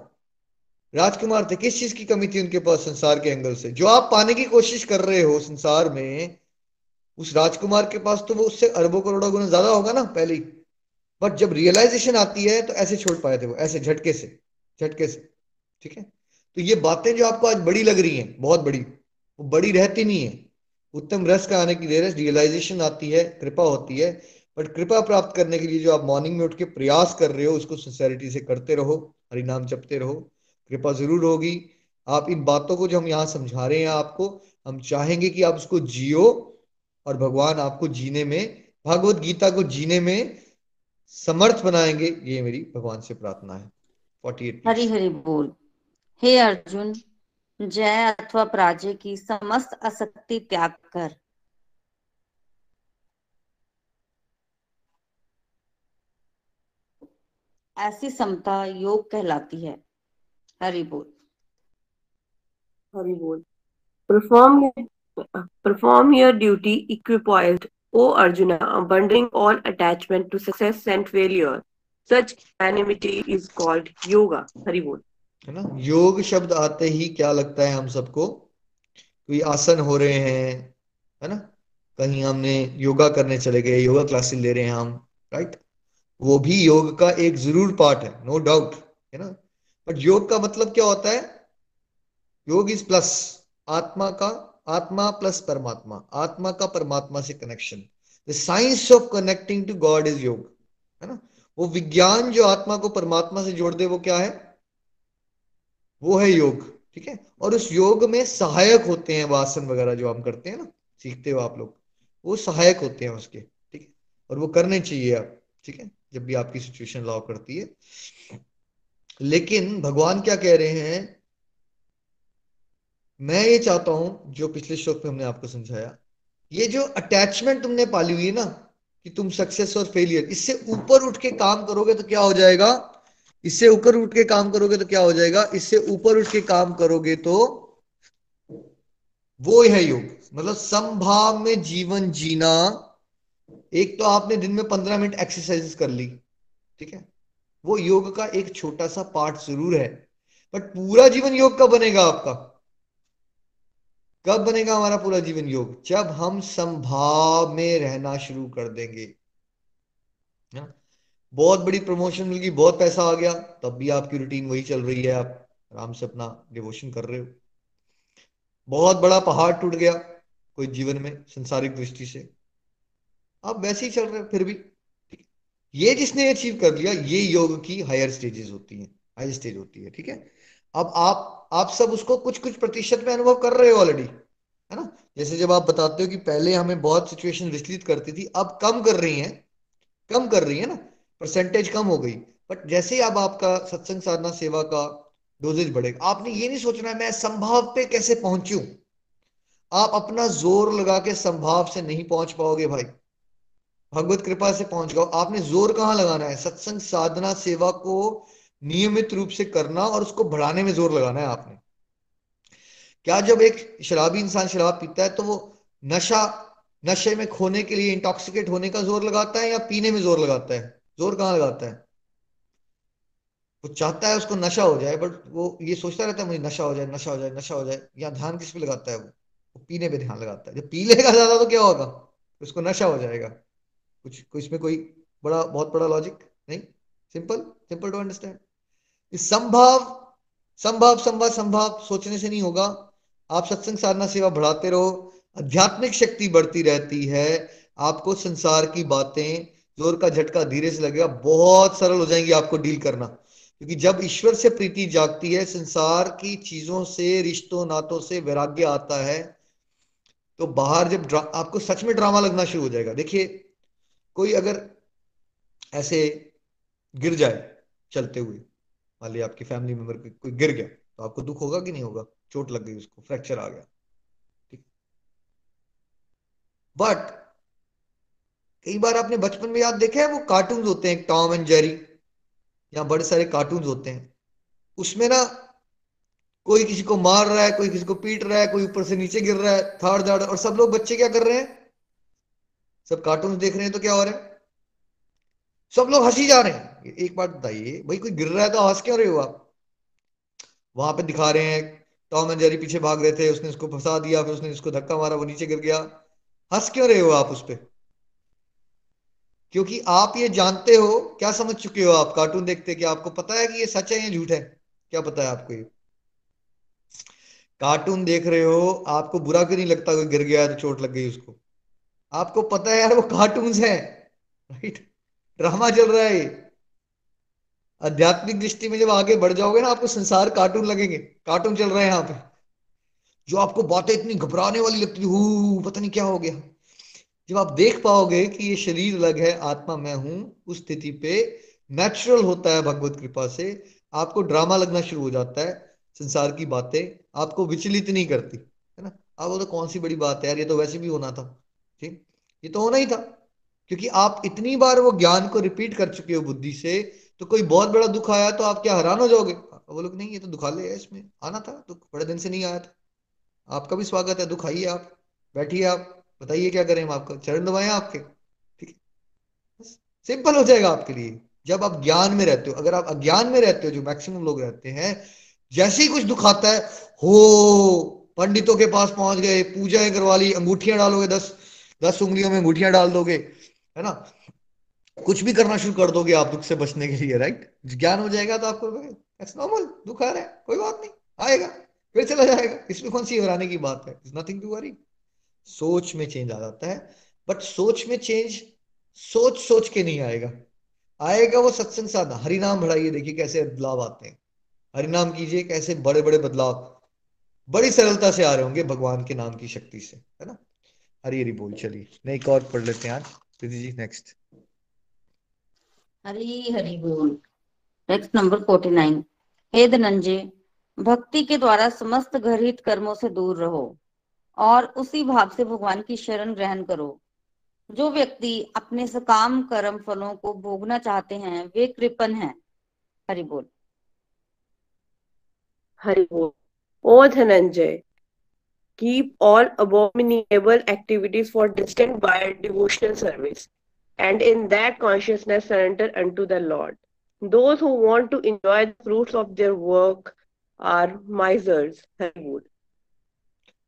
राजकुमार थे, किस चीज़ की कमी थी उनके पास संसार के एंगल से? जो आप पाने की कोशिश कर रहे हो संसार में, उस राजकुमार के पास तो वो उससे अरबों करोड़ों गुना ज़्यादा होगा ना, पहले ही। बट जब रियलाइजेशन आती है तो ऐसे छोड़ पाए थे वो, ऐसे झटके से झटके से, ठीक है? तो ये बातें जो आपको आज बड़ी लग रही हैं, बहुत बड़ी, वो बड़ी रहती नहीं है। उत्तम रस का आने की देर है रियलाइजेशन आती है, कृपा होती है, बट कृपा प्राप्त करने के लिए जो आप मॉर्निंग में उठ के प्रयास कर रहे हो, उसको सिंसेरिटी से करते रहो हरिनाम जपते रहो कृपा ज़रूर होगी। आप इन बातों को जो हम यहाँ समझा रहे हैं आपको, हम चाहेंगे कि आप उसको जियो और भगवान आपको जीने में, भगवत गीता को जीने में समर्थ बनाएँगे, ये मेरी भगवान से प्रार्थना है। फोर्टी हरी हरी बोल। हे अर्जुन, जय अथवा पराजय की समस्त आसक्ति त्याग कर। ऐसी समता योग कहलाती है। हरि बोल। हरि बोल। Perform perform your duty equipoised O Arjuna, abandoning all attachment to success and failure. Such anonymity is called yoga. Hari bol. है ना? योग शब्द आते ही क्या लगता है हम सबको? कोई आसन हो रहे हैं है ना? कहीं हमने योगा करने चले गए योगा क्लासेस ले रहे हैं हम राइट वो भी योग का एक ज़रूर पार्ट है नो डाउट है ना? बट योग का मतलब क्या होता है? योग इज़ प्लस आत्मा का, आत्मा प्लस परमात्मा. आत्मा का परमात्मा से connection the science of connecting to God is yoga. है ना? वो विज्ञान जो आत्मा को परमात्मा से जोड़ दे, वो क्या है? वो है योग. ठीक है? और उस योग में सहायक होते हैं वासन वगैरह जो हम करते हैं ना, सीखते हो आप लोग, वो सहायक होते हैं उसके. ठीक है? और वो करने चाहिए आप ठीक है? जब भी आपकी सिचुएशन लॉ करती है. लेकिन भगवान क्या कह रहे हैं? मैं ये चाहता हूँ, जो पिछले श्लोक में हमने आपको समझाया, ये जो अटैचमेंट तुमने पाली हुई है ना, कि तुम सक्सेस और फेलियर इससे ऊपर उठ के काम करोगे तो क्या हो जाएगा? इससे ऊपर उठ के काम करोगे तो क्या हो जाएगा? इससे ऊपर उठ के काम करोगे तो वो है योग। मतलब संभाव में जीवन जीना, एक तो आपने दिन में पंद्रह मिनट एक्सरसाइज कर ली, ठीक है? वो योग का एक छोटा सा पार्ट ज़रूर है। बट पूरा जीवन योग कब बनेगा आपका? कब बनेगा हमारा पूरा जीवन योग? जब हम संभाव में रहना शुरू कर देंगे। ना? बहुत बड़ी प्रमोशन मिल गई, बहुत पैसा आ गया, तब भी आपकी रूटीन वही चल रही है। आप आराम से अपना डिवोशन कर रहे हो। बहुत बड़ा पहाड़ टूट गया कोई जीवन में, संसारिक दृष्टि से। आप वैसे ही चल रहे हो, फिर भी। ये जिसने अचीव कर लिया, ये योग की हायर स्टेजेस होती हैं हायर स्टेज होती है, ठीक है? अब आप आप सब उसको कुछ कुछ प्रतिशत में अनुभव कर रहे हो ऑलरेडी है ना? जैसे जब आप बताते हो कि पहले हमें बहुत सिचुएशन विचलित करती थी, अब कम कर रही हैं, कम कर रही है ना? परसेंटेज कम हो गई। बट जैसे ही अब आपका सत्संग साधना सेवा का डोजेज बढ़ेगा, आपने ये नहीं सोचना मैं संभाव पे कैसे पहुंचू? आप अपना ज़ोर लगा के संभाव से नहीं पहुँच पाओगे भाई। भगवत कृपा से पहुँच गए आपने ज़ोर कहाँ लगाना है? सत्संग, साधना, सेवा को नियमित रूप से करना और उसको बढ़ाने में ज़ोर लगाना है आपने। क्या जब एक शराबी इंसान शराब पीता है तो वो नशा, नशे में खोने के लिए इंटॉक्सिकेट होने का ज़ोर लगाता है या पीने में ज़ोर लगाता है? ज़ोर कहाँ लगाता है? वो चाहता है उसको नशा हो जाए बट वो ये सोचता रहता है, मुझे नशा हो जाए, नशा हो जाए, नशा हो जाए। या ध्यान किस पे लगाता है वो? वो पीने पे ध्यान लगाता है। जब पी लेगा ज़्यादा तो क्या होगा? उसको नशा हो जाएगा। कुछ इसमें कोई बड़ा, बहुत बड़ा लॉजिक नहीं? सिंपल सिंपल टू अंडरस्टैंड संभव संभव संभव संभव सोचने से नहीं होगा। आप सत्संग साधना सेवा बढ़ाते रहो। आध्यात्मिक शक्ति बढ़ती रहती है। आपको संसार की बातें ज़ोर का झटका धीरे से लगेगा। बहुत सरल हो जाएँगी आपको डील करना। क्योंकि जब ईश्वर से प्रीति जागती है, संसार की चीज़ों से, रिश्तों, नातों से वैराग्य आता है तो बाहर जब आपको सच में ड्रामा लगना शुरू हो जाएगा। देखिए कोई अगर ऐसे गिर जाए चलते हुए, मान लिया आपकी फैमिली मेंबर कोई गिर गया तो आपको दुख होगा कि नहीं होगा? चोट लग गई उसको फ्रैक्चर आ गया, ठीक। बट कई बार आपने बचपन में याद देखा है, वो कार्टून होते हैं टॉम एंड जेरी या बड़े सारे कार्टून होते हैं। उसमें ना कोई किसी को मार रहा है, कोई किसी को पीट रहा है, कोई ऊपर से नीचे गिर रहा है थाड़ दाड़ और सब लोग बच्चे क्या कर रहे हैं? सब कार्टून देख रहे हैं तो क्या हो रहा है? सब लोग हँसी जा रहे हैं। एक बात बताइए, भाई कोई गिर रहा है तो हंस क्यों रहे हो आप? वहाँ पे दिखा रहे हैं टॉम एंड जेरी पीछे भाग रहे थे, उसने उसको फंसा दिया, फिर उसने इसको धक्का मारा, वो नीचे गिर गया। हंस क्यों रहे हो आप उस पर क्योंकि आप ये जानते हो, क्या समझ चुके हो आप कार्टून देखते कि आपको पता है कि ये सच है या झूठ है? क्या पता है आपको ये? कार्टून देख रहे हो, आपको बुरा क्यों नहीं लगता कोई गिर गया तो चोट लग गई उसको? आपको पता है यार, वो कार्टून है राइट ड्रामा चल रहा है आध्यात्मिक दृष्टि में जब आगे बढ़ जाओगे ना, आपको संसार कार्टून लगेंगे। कार्टून चल रहे हैं यहाँ पे। जो आपको बातें इतनी घबराने वाली लगती है पता नहीं क्या हो गया। जब आप देख पाओगे कि ये शरीर अलग है, आत्मा मैं हूँ, उस स्थिति पे नेचुरल होता है भगवत कृपा से, आपको ड्रामा लगना शुरू हो जाता है, संसार की बातें आपको विचलित नहीं करती, है ना? आप वो तो कौन सी बड़ी बात है यार, ये तो वैसे भी होना था। ठीक? ये तो होना ही था। क्योंकि आप इतनी बार वो ज्ञान को रिपीट कर चुके हो बुद्धि से तो कोई बहुत बड़ा दुख आया तो आप क्या हैरान हो जाओगे? वो लोग, नहीं, ये तो दुखा ले इसमें। आना था, दुख बड़े दिन से नहीं आया था। आपका भी स्वागत है, दुख आइए आप। बैठिए आप, बताइए क्या करें हम आपका। चरण दबाए आपके, ठीक? है सिंपल हो जाएगा आपके लिए। जब आप ज्ञान में रहते हो, अगर आप अज्ञान में रहते हो, जो मैक्सिमम लोग रहते हैं, जैसे ही कुछ दुख आता है, हो, पंडितों के पास पहुँच गए, पूजाएँ करवा ली, अंगूठियाँ डालोगे, दस दस उंगलियों में अंगूठियाँ डाल दोगे, है ना? कुछ भी करना शुरू कर दोगे आप दुख से बचने के लिए राइट ज्ञान हो जाएगा तो आपको नॉर्मल दुख आ रहा है, कोई बात नहीं, आएगा, फिर चला जाएगा। इसमें कौन सी घबराने की बात है? इज़ नथिंग टू वरी सोच में चेंज आ जाता है बट सोच में चेंज सोच सोच के नहीं आएगा। आएगा वो सत्संग साधना। हरिनाम बढ़ाइए, देखिए कैसे बदलाव आते हैं। हरिनाम कीजिए, कैसे बड़े बड़े बदलाव। बड़ी सरलता से आ रहे होंगे भगवान के नाम की शक्ति से, है ना? हरी हरी बोल चलिए। नहीं एक और पढ़ लेते हैं आज। प्रीति जी नेक्स्ट हरी हरी बोल। नेक्स्ट नंबर फोर्टी नाइन हे धनंजय भक्ति के द्वारा समस्त घरहित कर्मों से दूर रहो और उसी भाव से भगवान की शरण ग्रहण करो। जो व्यक्ति अपने सकाम कर्म फलों को भोगना चाहते हैं वे कृपन हैं। हरि बोल। हरि बोल। ओ Dhananjay keep all abominable activities for distant by devotional service and in that consciousness surrender unto the lord those who want to enjoy the fruits of their work are misers Hari Bol.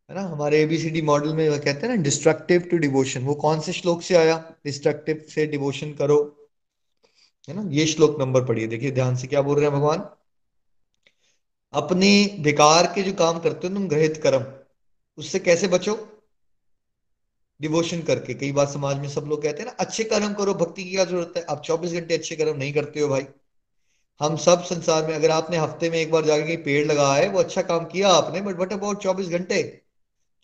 है ना हमारे ABCD model में वो कहते हैं ना destructive to devotion वो कौन से श्लोक से आया डिस्ट्रक्टिव से डिवोशन करो है ना ये श्लोक नंबर पढ़िए देखिए ध्यान से क्या बोल रहे हैं भगवान अपने बेकार के जो काम करते हो तुम ग्रहित कर्म उससे कैसे बचो? डिवोशन करके। कई बार समाज में सब लोग कहते हैं ना, अच्छे कर्म करो, भक्ति की क्या ज़रूरत है? आप 24 घंटे अच्छे कर्म नहीं करते हो भाई। हम सब संसार में, अगर आपने हफ़्ते में एक बार जाके पेड़ लगाया है, वो अच्छा काम किया आपने बट वट अबाउट चौबीस घंटे?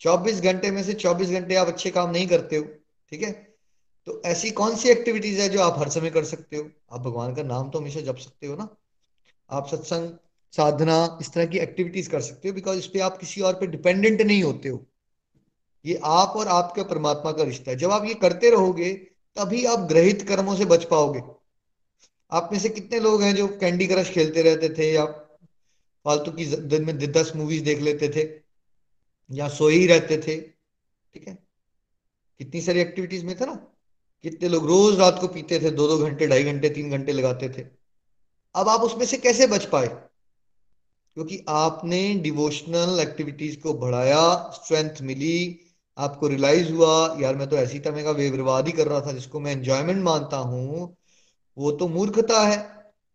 चौबीस घंटे में से चौबीस घंटे आप अच्छे काम नहीं करते हो, ठीक है? तो ऐसी कौन सी एक्टिविटीज़ है जो आप हर समय कर सकते हो? आप भगवान का नाम तो हमेशा जप सकते हो ना। आप सत्संग साधना इस तरह की एक्टिविटीज़ कर सकते हो बिकॉज़ इस पे आप किसी और पे डिपेंडेंट नहीं होते हो। ये आप और आपके परमात्मा का रिश्ता है। जब आप ये करते रहोगे, तभी आप ग्रहित कर्मों से बच पाओगे। आप में से कितने लोग हैं जो कैंडी क्रश खेलते रहते थे या फालतू की दिन में दस मूवीज़ देख लेते थे या सोए ही रहते थे, ठीक है? कितनी सारी एक्टिविटीज़ में था ना? कितने लोग रोज रात को पीते थे दो दो घंटे, ढाई घंटे, तीन घंटे लगाते थे। अब आप उसमें से कैसे बच पाए? क्योंकि आपने डिवोशनल एक्टिविटीज़ को बढ़ाया स्ट्रेंथ मिली, आपको रियलाइज़ हुआ, यार मैं तो ऐसी तरह का बेबरवाद ही कर रहा था जिसको मैं एंजॉयमेंट मानता हूँ, वो तो मूर्खता है।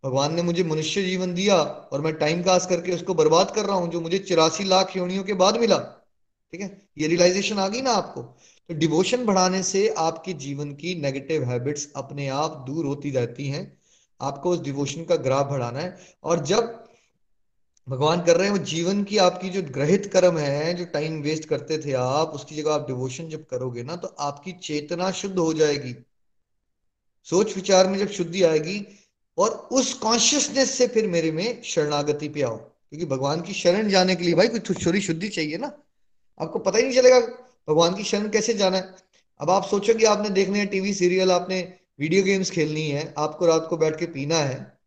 भगवान ने मुझे मनुष्य जीवन दिया और मैं टाइम पास करके उसको बर्बाद कर रहा हूँ, जो मुझे चिरासी लाख योनियों के बाद मिला। ठीक है? ये रियलाइजेशन आ गई ना आपको? तो डिवोशन बढ़ाने से आपके जीवन की नेगेटिव हैबिट्स अपने आप दूर होती जाती हैं। आपको उस डिवोशन का ग्राफ बढ़ाना है। और जब भगवान कर रहे हैं, वो जीवन की आपकी जो ग्रहित कर्म है, जो टाइम वेस्ट करते थे आप, उसकी जगह आप डिवोशन जब करोगे ना तो आपकी चेतना शुद्ध हो जाएगी। सोच विचार में जब शुद्धि आएगी, और उस कॉन्शियसनेस से फिर मेरे में शरणागति पे आओ। क्योंकि भगवान की शरण जाने के लिए भाई कुछ थोड़ी शुद्धि चाहिए ना। आपको पता ही नहीं चलेगा भगवान की शरण कैसे जाना है। अब आप सोचो कि आपने देखने हैं टीवी सीरियल आपने वीडियो गेम्स खेलनी है, आपको रात को बैठ के पीना है।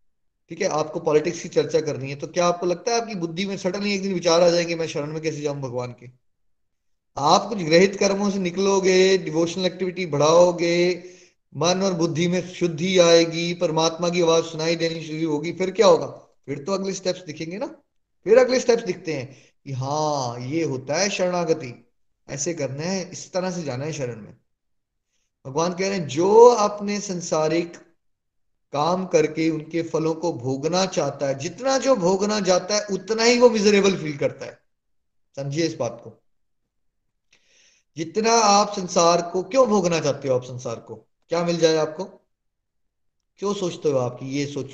ठीक है, आपको पॉलिटिक्स की चर्चा करनी है तो क्या आपको लगता है आपकी बुद्धि में सडनली एक दिन विचार आ जाएँगे, मैं शरण में कैसे जाऊँ भगवान के? आप कुछ ग्रहित कर्मों से निकलोगे डिवोशनल एक्टिविटी बढ़ाओगे, मन और बुद्धि में शुद्धि आएगी, परमात्मा की आवाज़ सुनाई देनी शुरू होगी, फिर क्या होगा? फिर तो अगले स्टेप्स दिखेंगे ना? फिर अगले स्टेप्स दिखते हैं कि हाँ ये होता है शरणागति। ऐसे करना है, इस तरह से जाना है शरण में। भगवान कह रहे हैं, जो अपने संसारिक काम करके उनके फलों को भोगना चाहता है। जितना जो भोगना चाहता है, उतना ही वो मिजरेबल फील करता है। समझिए इस बात को। जितना आप संसार को क्यों भोगना चाहते हो आप संसार को? क्या मिल जाए आपको? क्यों सोचते हो आप कि ये सोच,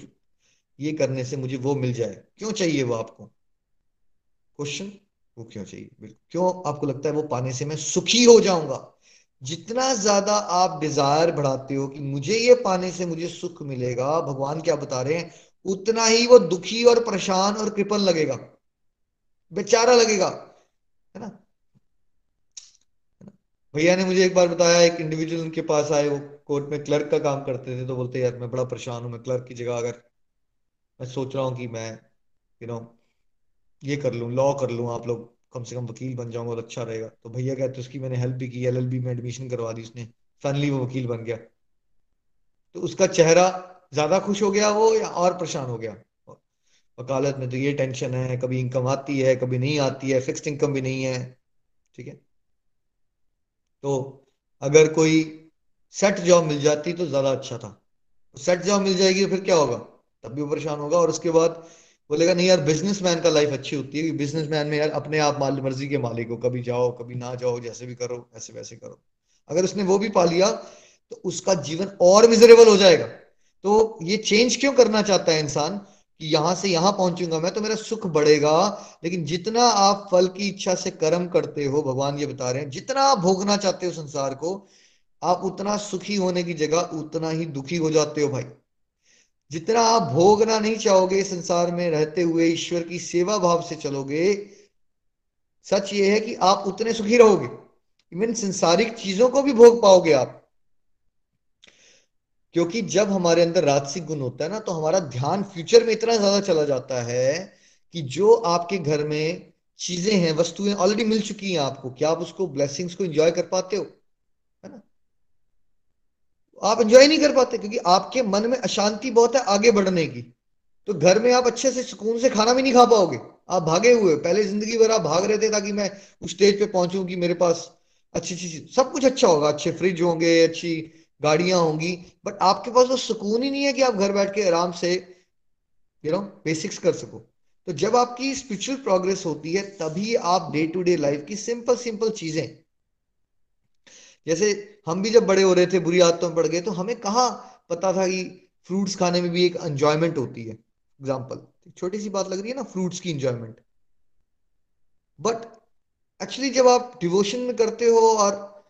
ये करने से मुझे वो मिल जाए? क्यों चाहिए वो आपको? क्वेश्चन वो क्यों चाहिए? क्यों आपको लगता है वो पाने से मैं सुखी हो जाऊँगा? जितना ज़्यादा आप डिज़ायर बढ़ाते हो कि मुझे ये पाने से मुझे सुख मिलेगा, भगवान क्या बता रहे हैं, उतना ही वो दुखी और परेशान और कृपन लगेगा, बेचारा लगेगा, है ना? भैया ने मुझे एक बार बताया, एक इंडिविजुअल उनके पास आए, वो कोर्ट में क्लर्क का काम करते थे तो बोलते, यार, मैं बड़ा परेशान हूँ, मैं क्लर्क की जगह अगर मैं सोच रहा हूँ कि मैं यू नो ये कर लूँ लॉ कर लूँ आप लोग कम से कम वकील बन जाऊँगा तो अच्छा रहेगा। तो भैया कहते उसकी मैंने हेल्प भी की एलएलबी में एडमिशन करवा दी उसने। फाइनली वो वकील बन गया। तो उसका चेहरा ज़्यादा खुश हो गया वो या और परेशान हो गया? वकालत में तो ये टेंशन है, कभी इनकम आती है, कभी नहीं आती है फिक्स्ड इनकम भी नहीं है, ठीक है? तो अगर कोई सेट जॉब मिल जाती तो ज़्यादा अच्छा था। सेट जॉब मिल जाएगी तो फिर क्या होगा? तब भी परेशान होगा और उसके बाद बोलेगा, नहीं यार बिजनेसमैन का लाइफ अच्छी होती है बिजनेसमैन में यार अपने आप माल, मर्ज़ी के मालिक हो, कभी जाओ, कभी ना जाओ, जैसे भी करो, ऐसे वैसे करो। अगर उसने वो भी पा लिया तो उसका जीवन और मिजरेबल हो जाएगा। तो ये चेंज क्यों करना चाहता है इंसान कि यहाँ से यहाँ पहुंचूँगा मैं? तो मेरा सुख बढ़ेगा, लेकिन जितना आप फल की इच्छा से कर्म करते हो, भगवान ये बता रहे हैं, जितना आप भोगना चाहते हो संसार को, आप उतना सुखी होने की जगह उतना ही दुखी हो जाते हो भाई। जितना आप भोगना नहीं चाहोगे संसार में रहते हुए, ईश्वर की सेवा भाव से चलोगे, सच ये है कि आप उतने सुखी रहोगे। इवन संसारिक चीज़ों को भी भोग पाओगे आप। क्योंकि जब हमारे अंदर राजसिक गुण होता है ना तो हमारा ध्यान फ्यूचर में इतना ज़्यादा चला जाता है कि जो आपके घर में चीज़ें हैं, वस्तुएँ ऑलरेडी मिल चुकी हैं आपको, क्या आप उसको ब्लेसिंग्स को एंजॉय कर पाते हो? है ना? आप एंजॉय नहीं कर पाते, क्योंकि आपके मन में अशांति बहुत है, आगे बढ़ने की। तो घर में आप अच्छे से सुकून से खाना भी नहीं खा पाओगे। आप भागे हुए पहले ज़िंदगी भर आप भाग रहे थे ताकि मैं उस स्टेज पे पहुंचू कि मेरे पास अच्छी अच्छी सब कुछ अच्छा होगा। अच्छे फ्रिज होंगे, अच्छी गाड़ियाँ होंगी। बट आपके पास वो सुकून ही नहीं है कि आप घर बैठ के आराम से यू नो बेसिक्स कर सको। तो जब आपकी स्पिरिचुअल प्रोग्रेस होती है, तभी आप डे टू डे लाइफ की सिंपल सिंपल चीज़ें जैसे हम भी जब बड़े हो रहे थे, बुरी आदतों में पड़ गए तो हमें कहा पता था कि फ्रूट्स खाने में भी एक एंजॉयमेंट होती है? एग्ज़ाम्पल छोटी सी बात लग रही है ना फ्रूट्स की एंजॉयमेंट बट एक्चुअली जब आप डिवोशन में करते हो और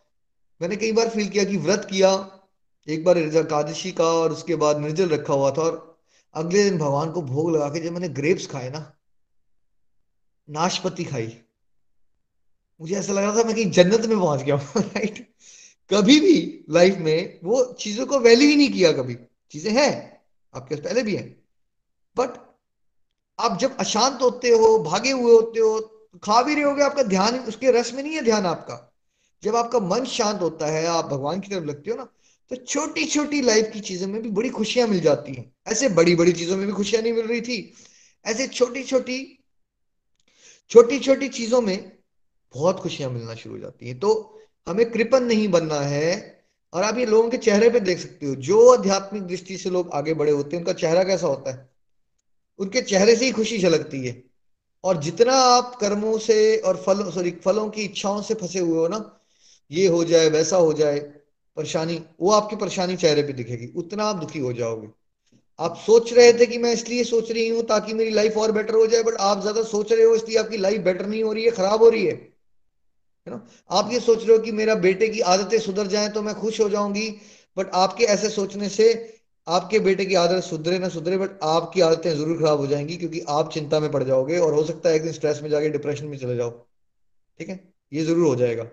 मैंने कई बार फील किया कि व्रत किया, एक बार एकादशी का और उसके बाद निर्जल रखा हुआ था और अगले दिन भगवान को भोग लगा के जब मैंने ग्रेप्स खाए ना नाशपति खाई, मुझे ऐसा लग रहा था मैं कहीं जन्नत में पहुँच गया राइट <laughs> कभी भी लाइफ में वो चीज़ों को वैल्यू ही नहीं किया कभी। चीज़ें हैं, आपके पास पहले भी हैं। बट आप जब अशांत होते हो, भागे हुए होते हो, खा भी रहे होगे, आपका ध्यान, उसके रस में नहीं है ध्यान आपका। जब आपका मन शांत होता है, आप भगवान की तरफ़ लगते हो ना तो छोटी छोटी लाइफ की चीज़ों में भी बड़ी खुशियाँ मिल जाती हैं। ऐसे बड़ी बड़ी चीज़ों में भी खुशियाँ नहीं मिल रही थी। ऐसे छोटी छोटी छोटी छोटी चीज़ों में बहुत खुशियाँ मिलना शुरू हो जाती हैं। तो हमें कृपन नहीं बनना है। और आप ये लोगों के चेहरे पे देख सकते हो, जो आध्यात्मिक दृष्टि से लोग आगे बड़े होते हैं, उनका चेहरा कैसा होता है? उनके चेहरे से ही खुशी झलकती है। और जितना आप कर्मों से और फल, सॉरी, फलों की इच्छाओं से फंसे हुए हो ना, ये हो जाए, वैसा हो जाए, परेशानी, वो आपकी परेशानी चेहरे पे दिखेगी, उतना आप दुखी हो जाओगे। आप सोच रहे थे कि मैं इसलिए सोच रही हूँ ताकि मेरी लाइफ और बेटर हो जाए बट आप ज़्यादा सोच रहे हो, इसलिए आपकी लाइफ बेटर नहीं हो रही है, खराब हो रही है। है ना? आप ये सोच रहे हो कि मेरा बेटे की आदतें सुधर जाए तो मैं खुश हो जाऊँगी बट आपके ऐसे सोचने से आपके बेटे की आदत सुधरे ना सुधरे बट आपकी आदतें ज़रूर खराब हो जाएँगी क्योंकि आप चिंता में पड़ जाओगे और हो सकता है एक दिन स्ट्रेस में जाके डिप्रेशन में चले जाओ। ठीक है? ये ज़रूर हो जाएगा।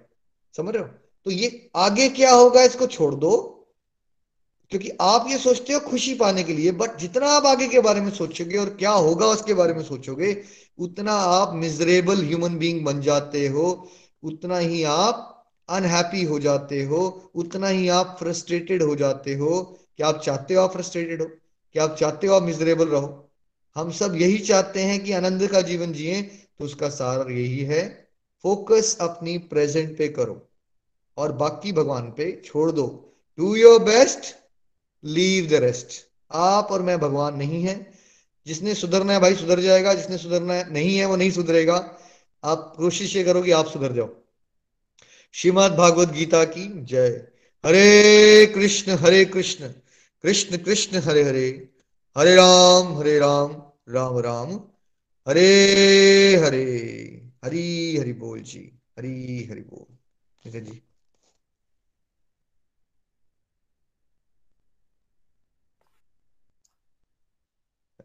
समझ रहे हो? तो ये आगे क्या होगा इसको छोड़ दो, क्योंकि आप ये सोचते हो खुशी पाने के लिए बट जितना आप आगे के बारे में सोचोगे और क्या होगा उसके बारे में सोचोगे, उतना आप मिजरेबल ह्यूमन बींग बन जाते हो। उतना ही आप अनहैप्पी हो जाते हो, उतना ही आप फ्रस्ट्रेटेड हो जाते हो क्या आप चाहते हो आप फ्रस्ट्रेटेड हो क्या आप चाहते हो आप मिजरेबल रहो। हम सब यही चाहते हैं कि आनंद का जीवन जिए तो उसका सार यही है फोकस अपनी प्रेजेंट पे करो और बाकी भगवान पे छोड़ दो। Do your best leave the rest आप और मैं भगवान नहीं है। जिसने सुधरना है भाई सुधर जाएगा, जिसने सुधरना है नहीं है वो नहीं सुधरेगा। आप कोशिश ये करो कि आप सुधर जाओ। श्रीमद भागवत गीता की जय। हरे कृष्ण हरे कृष्ण कृष्ण कृष्ण, हरे हरे। हरे राम हरे राम राम राम। हरे हरे। हरी हरि बोल जी, हरी हरि बोल। जी।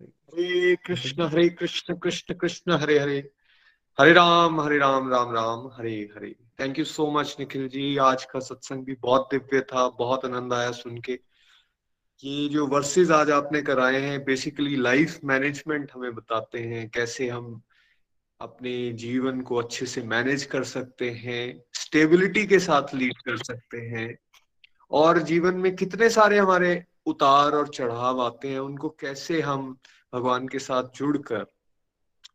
Hare Krishna Hare Krishna Krishna Krishna, Hare Hare. Hare Ram Hare Ram Ram Ram, Hare Hare. Thank you so much Nikhil ji. आज का सत्संग भी बहुत दिव्य था, बहुत आनंद आया सुन के। ये जो वर्सेस आज आपने कराए हैं बेसिकली लाइफ मैनेजमेंट हमें बताते हैं, कैसे हम अपने जीवन को अच्छे से मैनेज कर सकते हैं स्टेबिलिटी के साथ लीड कर सकते हैं, और जीवन में कितने सारे हमारे उतार और चढ़ाव आते हैं, उनको कैसे हम भगवान के साथ जुड़कर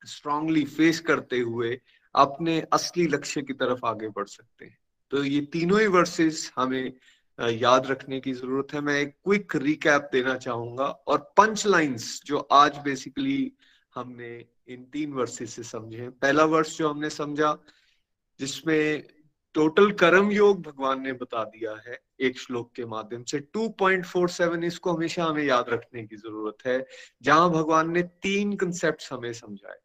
स्ट्रांगली फेस करते हुए अपने असली लक्ष्य की तरफ़ आगे बढ़ सकते हैं। तो ये तीनों ही वर्सेस हमें याद रखने की ज़रूरत है। मैं एक क्विक रिकैप देना चाहूँगा और पंच लाइंस जो आज बेसिकली हमने इन तीन वर्सेस से समझे पहला वर्ष जो हमने समझा, जिसमें टोटल कर्म योग भगवान ने बता दिया है एक श्लोक के माध्यम से। 2.47 इसको हमेशा हमें याद रखने की ज़रूरत है, जहाँ भगवान ने तीन कंसेप्ट हमें समझाए।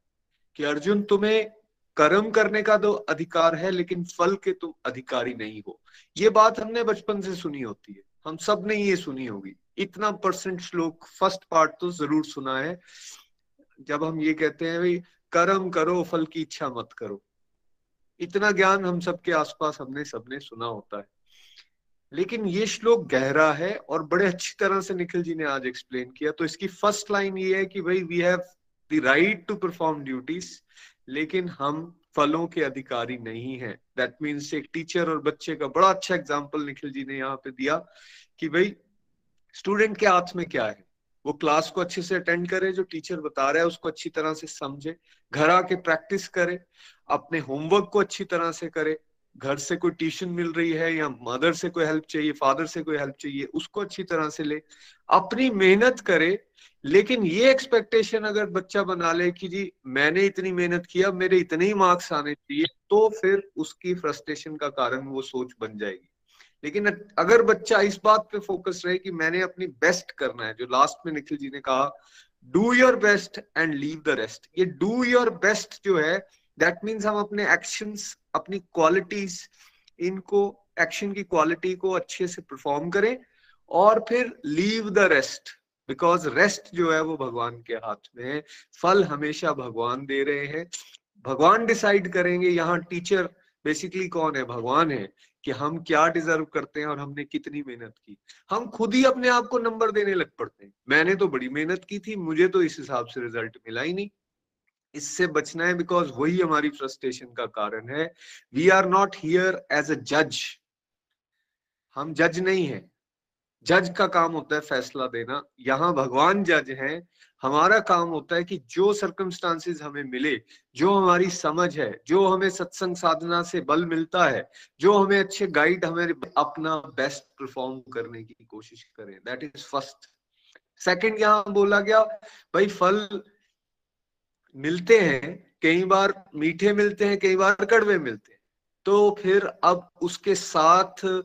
कि अर्जुन, तुम्हें कर्म करने का तो अधिकार है, लेकिन फल के तुम अधिकारी नहीं हो। ये बात हमने बचपन से सुनी होती है। हम सबने ये सुनी होगी। इतना परसेंट श्लोक फ़र्स्ट पार्ट तो ज़रूर सुना है। जब हम ये कहते हैं, भाई, कर्म करो, फल की इच्छा मत करो। इतना ज्ञान हम सबके आसपास हमने सबने सुना होता है। लेकिन ये श्लोक गहरा है और बड़े अच्छी तरह से निखिल जी ने आज एक्सप्लेन किया। तो इसकी फ़र्स्ट लाइन ये है कि, भाई we have the right to perform duties लेकिन हम फलों के अधिकारी नहीं है। दैट मीन्स एक टीचर और बच्चे का बड़ा अच्छा एग्ज़ाम्पल निखिल जी ने यहाँ पे दिया कि भाई स्टूडेंट के हाथ में क्या है? वो क्लास को अच्छे से अटेंड करे, जो टीचर बता रहा है, उसको अच्छी तरह से समझे, घर आके प्रैक्टिस करे, अपने होमवर्क को अच्छी तरह से करे। घर से कोई ट्यूशन मिल रही है या मदर से कोई हेल्प चाहिए, फादर से कोई हेल्प चाहिए, उसको अच्छी तरह से ले, अपनी मेहनत करे, लेकिन ये एक्सपेक्टेशन अगर बच्चा बना ले कि जी, मैंने इतनी मेहनत किया मेरे इतने ही मार्क्स आने चाहिए तो फिर उसकी फ्रस्ट्रेशन का कारण वो सोच बन जाएगी। लेकिन अगर बच्चा इस बात पे फोकस रहे कि मैंने अपनी बेस्ट करना है, जो लास्ट में निखिल जी ने कहा do your best and leave the rest ये डू योर बेस्ट जो है दैट मीन्स हम अपने एक्शंस अपनी क्वालिटीज इनको एक्शन की क्वालिटी को अच्छे से परफॉर्म करें और फिर leave the rest because rest जो है वो भगवान के हाथ में है। फल हमेशा भगवान दे रहे हैं। भगवान डिसाइड करेंगे, यहाँ टीचर बेसिकली कौन है? भगवान है कि हम क्या डिजर्व करते हैं और हमने कितनी मेहनत की। हम खुद ही अपने आप को नंबर देने लग पड़ते हैं। मैंने तो बड़ी मेहनत की थी, मुझे तो इस हिसाब से रिज़ल्ट मिला ही नहीं। इससे बचना है बिकॉज़ वही हमारी फ्रस्ट्रेशन का कारण है। We are not here as a जज हम जज नहीं है। जज का काम होता है फैसला देना। यहाँ भगवान जज है। हमारा काम होता है कि जो सर्कमस्टांसिस हमें मिले, जो हमारी समझ है, जो हमें सत्संग साधना से बल मिलता है, जो हमें अच्छे गाइड हमें अपना बेस्ट परफॉर्म करने की कोशिश करें। दैट इज़ फ़र्स्ट सेकंड यहाँ बोला गया, भाई फल मिलते हैं, कई बार मीठे मिलते हैं, कई बार कड़वे मिलते हैं। तो फिर अब उसके साथ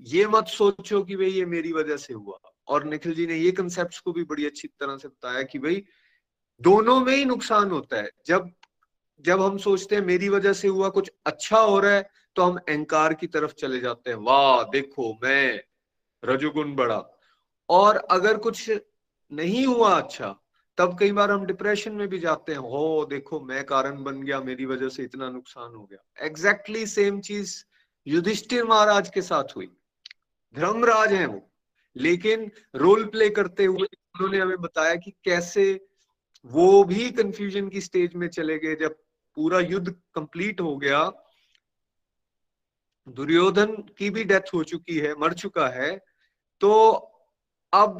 ये मत सोचो कि भाई ये मेरी वजह से हुआ। और निखिल जी ने ये कंसेप्ट को भी बड़ी अच्छी तरह से बताया कि भाई दोनों में ही नुकसान होता है। जब जब हम सोचते हैं मेरी वजह से हुआ, कुछ अच्छा हो रहा है तो हम अहंकार की तरफ़ चले जाते हैं। वाह, देखो मैं रजोगुण बड़ा और अगर कुछ नहीं हुआ अच्छा तब कई बार हम डिप्रेशन में भी जाते हैं। हो, देखो, मैं कारण बन गया, मेरी वजह से इतना नुकसान हो गया। एग्जैक्टली सेम चीज़ युधिष्ठिर महाराज के साथ हुई। धर्मराज हैं वो। लेकिन रोल प्ले करते हुए उन्होंने हमें बताया कि कैसे वो भी कंफ्यूजन की स्टेज में चले गए। जब पूरा युद्ध कंप्लीट हो गया, दुर्योधन की भी डेथ हो चुकी है, मर चुका है तो अब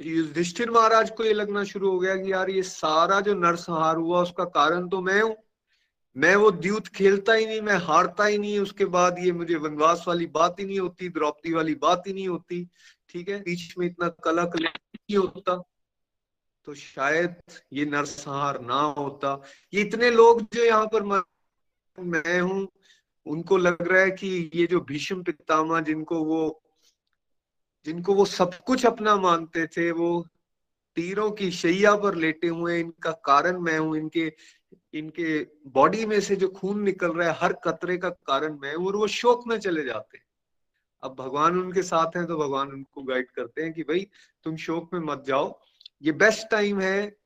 युधिष्ठिर महाराज को ये लगना शुरू हो गया कि यार ये सारा जो नरसंहार हुआ, उसका कारण तो मैं हूँ। मैं वो द्यूत खेलता ही नहीं, मैं हारता ही नहीं, उसके बाद ये मुझे वनवास वाली बात ही नहीं होती, द्रौपदी वाली बात ही नहीं होती, ठीक है? बीच में इतना कला नहीं होता तो शायद ये नरसंहार ना होता। ये इतने लोग जो यहाँ पर मैं हूँ, उनको लग रहा है कि ये जो भीष्म पितामह जिनको वो जिनको वो सब कुछ अपना मानते थे, वो तीरों की शैया पर लेटे हुए इनका कारण मैं हूँ, इनके इनके बॉडी में से जो खून निकल रहा है, हर कतरे का कारण मैं और वो शोक में चले जाते हैं। अब भगवान उनके साथ हैं तो भगवान उनको गाइड करते हैं कि भाई, तुम शोक में मत जाओ। ये बेस्ट टाइम है,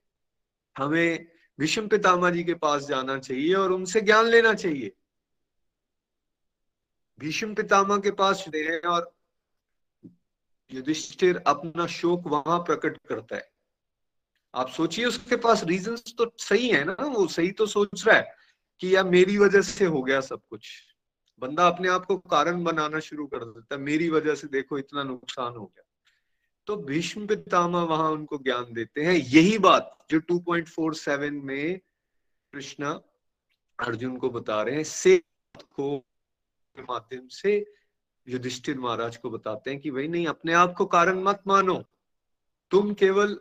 हमें विषम पितामा जी के पास जाना चाहिए और उनसे ज्ञान लेना चाहिए। भीष्म पितामह के पास हैं और युधिष्ठिर अपना शोक वहाँ प्रकट करता है। आप सोचिए उसके पास रीजंस तो सही है ना, वो सही तो सोच रहा है कि यार मेरी वजह से हो गया सब कुछ। बंदा अपने आप को कारण बनाना शुरू कर देता है, मेरी वजह से देखो इतना नुकसान हो गया। तो भीष्म पितामह वहाँ उनको ज्ञान देते हैं। यही बात जो 2.47 में कृष्णा अर्जुन को बता रहे हैं से के माध्यम से युधिष्ठिर महाराज को बताते हैं कि भाई, नहीं, अपने आप को कारण मत मानो। तुम केवल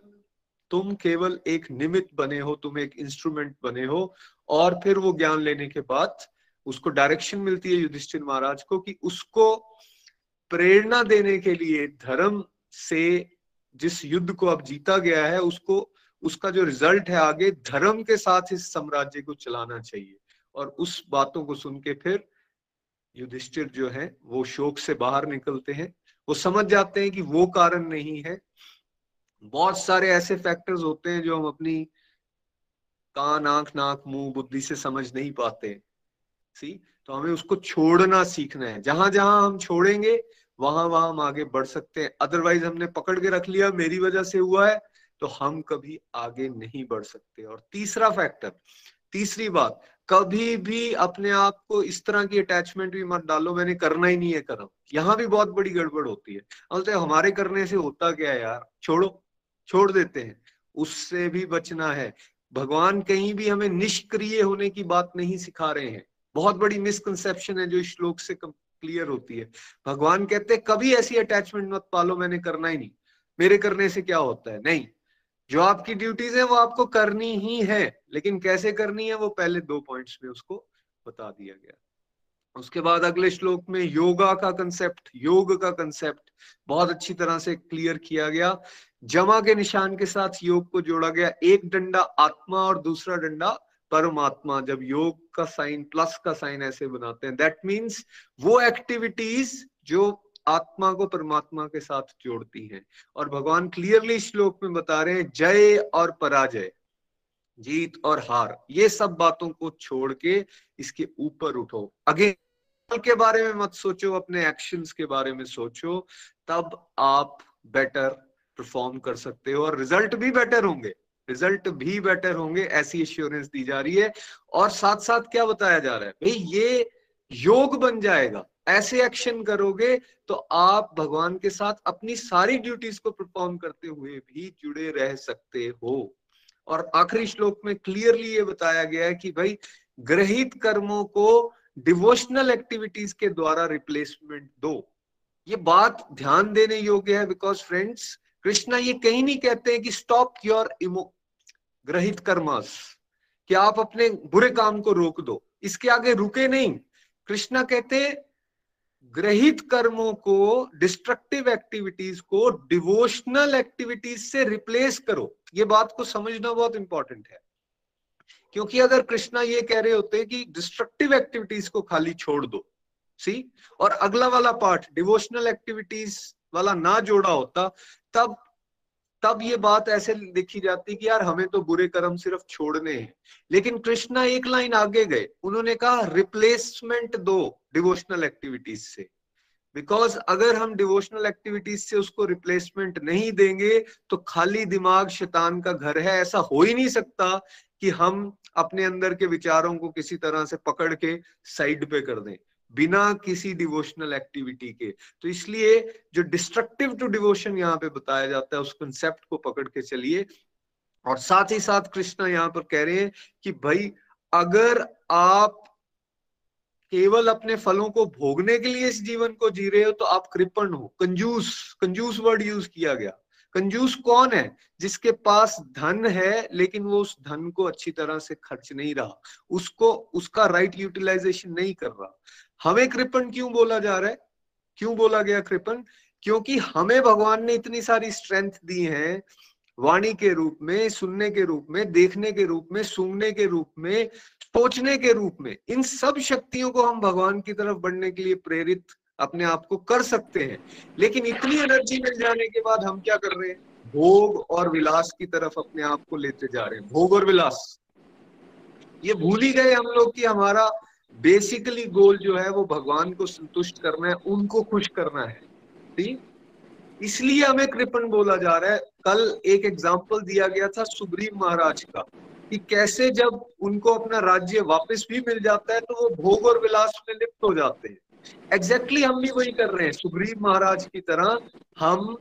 तुम केवल एक निमित्त बने हो, तुम एक इंस्ट्रूमेंट बने हो, और फिर वो ज्ञान लेने के बाद उसको डायरेक्शन मिलती है युधिष्ठिर महाराज को कि उसको प्रेरणा देने के लिए धर्म से जिस युद्ध को अब जीता गया है, उसको, उसका जो रिज़ल्ट है आगे, धर्म के साथ इस साम्राज्य को चलाना चाहिए। और उस बातों को सुन के फिर युधिष्ठिर जो है, वो शोक से बाहर निकलते हैं। वो समझ जाते हैं कि वो कारण नहीं है। बहुत सारे ऐसे फैक्टर्स होते हैं जो हम अपनी कान, आँख, नाक, मुँह, बुद्धि से समझ नहीं पाते। सी तो हमें उसको छोड़ना सीखना है। जहाँ जहाँ हम छोड़ेंगे, वहाँ वहाँ हम आगे बढ़ सकते हैं। अदरवाइज़ हमने पकड़ के रख लिया, मेरी वजह से हुआ है तो हम कभी आगे नहीं बढ़ सकते। और तीसरा फैक्टर तीसरी बात कभी भी अपने आप को इस तरह की अटैचमेंट भी मत डालो, मैंने करना ही नहीं है कर्म। यहाँ भी बहुत बड़ी गड़बड़ होती है। बोलते हमारे करने से होता क्या यार? छोड़ो, छोड़ देते हैं। उससे भी बचना है। भगवान कहीं भी हमें निष्क्रिय होने की बात नहीं सिखा रहे हैं। बहुत बड़ी मिसकंसेप्शन है जो इस श्लोक से क्लियर होती है। भगवान कहते कभी ऐसी अटैचमेंट मत पालो, मैंने करना ही नहीं। मेरे करने से क्या होता है? नहीं। जो आपकी ड्यूटीज़ है, वो आपको करनी ही है। लेकिन कैसे करनी है, वो पहले दो पॉइंट्स में उसको बता दिया गया। उसके बाद अगले श्लोक में योगा का कंसेप्ट योग का कंसेप्ट बहुत अच्छी तरह से क्लियर किया गया। जमा के निशान के साथ योग को जोड़ा गया। एक डंडा आत्मा और दूसरा डंडा परमात्मा। जब योग का साइन प्लस का साइन ऐसे बनाते हैं दैट मीन्स वो एक्टिविटीज़ जो आत्मा को परमात्मा के साथ जोड़ती हैं। और भगवान क्लियरली श्लोक में बता रहे हैं, जय और पराजय, जीत और हार, ये सब बातों को छोड़ के इसके ऊपर उठो। अगे के बारे में मत सोचो, अपने एक्शंस के बारे में सोचो, तब आप बेटर परफॉर्म कर सकते हो और रिज़ल्ट भी बेटर होंगे। रिज़ल्ट भी बेटर होंगे, ऐसी एश्योरेंस दी जा रही है। और साथ साथ क्या बताया जा रहा है? भाई, ये योग बन जाएगा। ऐसे एक्शन करोगे तो आप भगवान के साथ अपनी सारी ड्यूटीज़ को परफॉर्म करते हुए भी जुड़े रह सकते हो। और आखिरी श्लोक में क्लियरली ये बताया गया है कि भाई, ग्रहित कर्मों को डिवोशनल एक्टिविटीज़ के द्वारा रिप्लेसमेंट दो। ये बात ध्यान देने योग्य है बिकॉज़ फ्रेंड्स कृष्णा ये कहीं नहीं कहते हैं कि स्टॉप योर इमो ग्रहित कर्मस, कि आप अपने बुरे काम को रोक दो। इसके आगे रुके नहीं। कृष्णा कहते ग्रहित कर्मों को डिस्ट्रक्टिव एक्टिविटीज़ को डिवोशनल एक्टिविटीज़ से रिप्लेस करो। ये बात को समझना बहुत इंपॉर्टेंट है। क्योंकि अगर कृष्णा ये कह रहे होते कि डिस्ट्रक्टिव एक्टिविटीज़ को खाली छोड़ दो, सी? और अगला वाला पार्ट डिवोशनल एक्टिविटीज़ वाला ना जोड़ा होता, तब तब ये बात ऐसे देखी जाती कि यार हमें तो बुरे कर्म सिर्फ़ छोड़ने हैं। लेकिन कृष्णा एक लाइन आगे गए। उन्होंने कहा रिप्लेसमेंट दो डिवोशनल एक्टिविटीज़ से। बिकॉज़ अगर हम डिवोशनल एक्टिविटीज़ से उसको रिप्लेसमेंट नहीं देंगे तो खाली दिमाग शैतान का घर है। ऐसा हो ही नहीं सकता कि हम अपने अंदर के विचारों को किसी तरह से पकड़ के साइड पे कर दें। बिना किसी डिवोशनल एक्टिविटी के। तो इसलिए जो डिस्ट्रक्टिव टू डिवोशन यहाँ पे बताया जाता है, उस कंसेप्ट को पकड़ के चलिए। और साथ ही साथ कृष्णा यहाँ पर कह रहे हैं कि भाई, अगर आप केवल अपने फलों को भोगने के लिए इस जीवन को जी रहे हो तो आप कृपण हो। कंजूस कंजूस वर्ड यूज़ किया गया। कंजूस कौन है? जिसके पास धन है, लेकिन वो उस धन को अच्छी तरह से खर्च नहीं रहा। उसको, उसका राइट यूटिलाइजेशन नहीं कर रहा। हमें कृपण क्यों बोला जा रहा है? क्यों बोला गया कृपण? क्योंकि हमें भगवान ने इतनी सारी स्ट्रेंथ दी है, वाणी के रूप में, सुनने के रूप में, देखने के रूप में, सूंघने के रूप में, सोचने के रूप में, इन सब शक्तियों को हम भगवान की तरफ़ बढ़ने के लिए प्रेरित अपने आप को कर सकते हैं। लेकिन इतनी एनर्जी मिल जाने के बाद हम क्या कर रहे हैं? भोग और विलास की तरफ़ अपने आप को लेते जा रहे हैं। भोग और विलास। ये भूल ही गए हम लोग कि हमारा बेसिकली गोल जो है वो भगवान को संतुष्ट करना है, उनको खुश करना है। ठीक इसलिए हमें कृपण बोला जा रहा है। कल एक एग्ज़ाम्पल दिया गया था सुग्रीव महाराज का, कि कैसे जब उनको अपना राज्य वापस भी मिल जाता है तो वो भोग और विलास में लिप्त हो जाते हैं। एग्जैक्टली exactly हम भी वही कर रहे हैं। सुग्रीव महाराज की तरह हम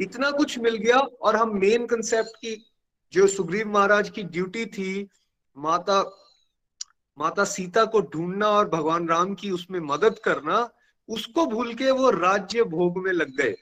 इतना कुछ मिल गया और हम मेन कंसेप्ट की, जो सुग्रीव महाराज की ड्यूटी थी, माता माता सीता को ढूंढना और भगवान राम की उसमें मदद करना, उसको भूल के वो राज्य भोग में लग गए।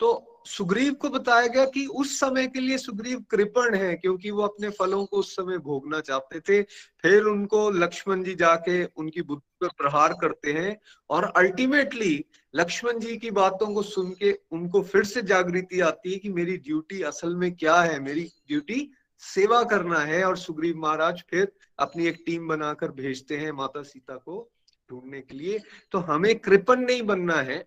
तो सुग्रीव को बताया गया कि उस समय के लिए सुग्रीव कृपण है, क्योंकि वो अपने फलों को उस समय भोगना चाहते थे। फिर उनको लक्ष्मण जी जाके उनकी बुद्धि पर प्रहार करते हैं और अल्टीमेटली लक्ष्मण जी की बातों को सुन के उनको फिर से जागृति आती है कि मेरी ड्यूटी असल में क्या है? मेरी ड्यूटी सेवा करना है और सुग्रीव महाराज फिर अपनी एक टीम बनाकर भेजते हैं माता सीता को ढूँढने के लिए। तो हमें कृपन नहीं बनना है।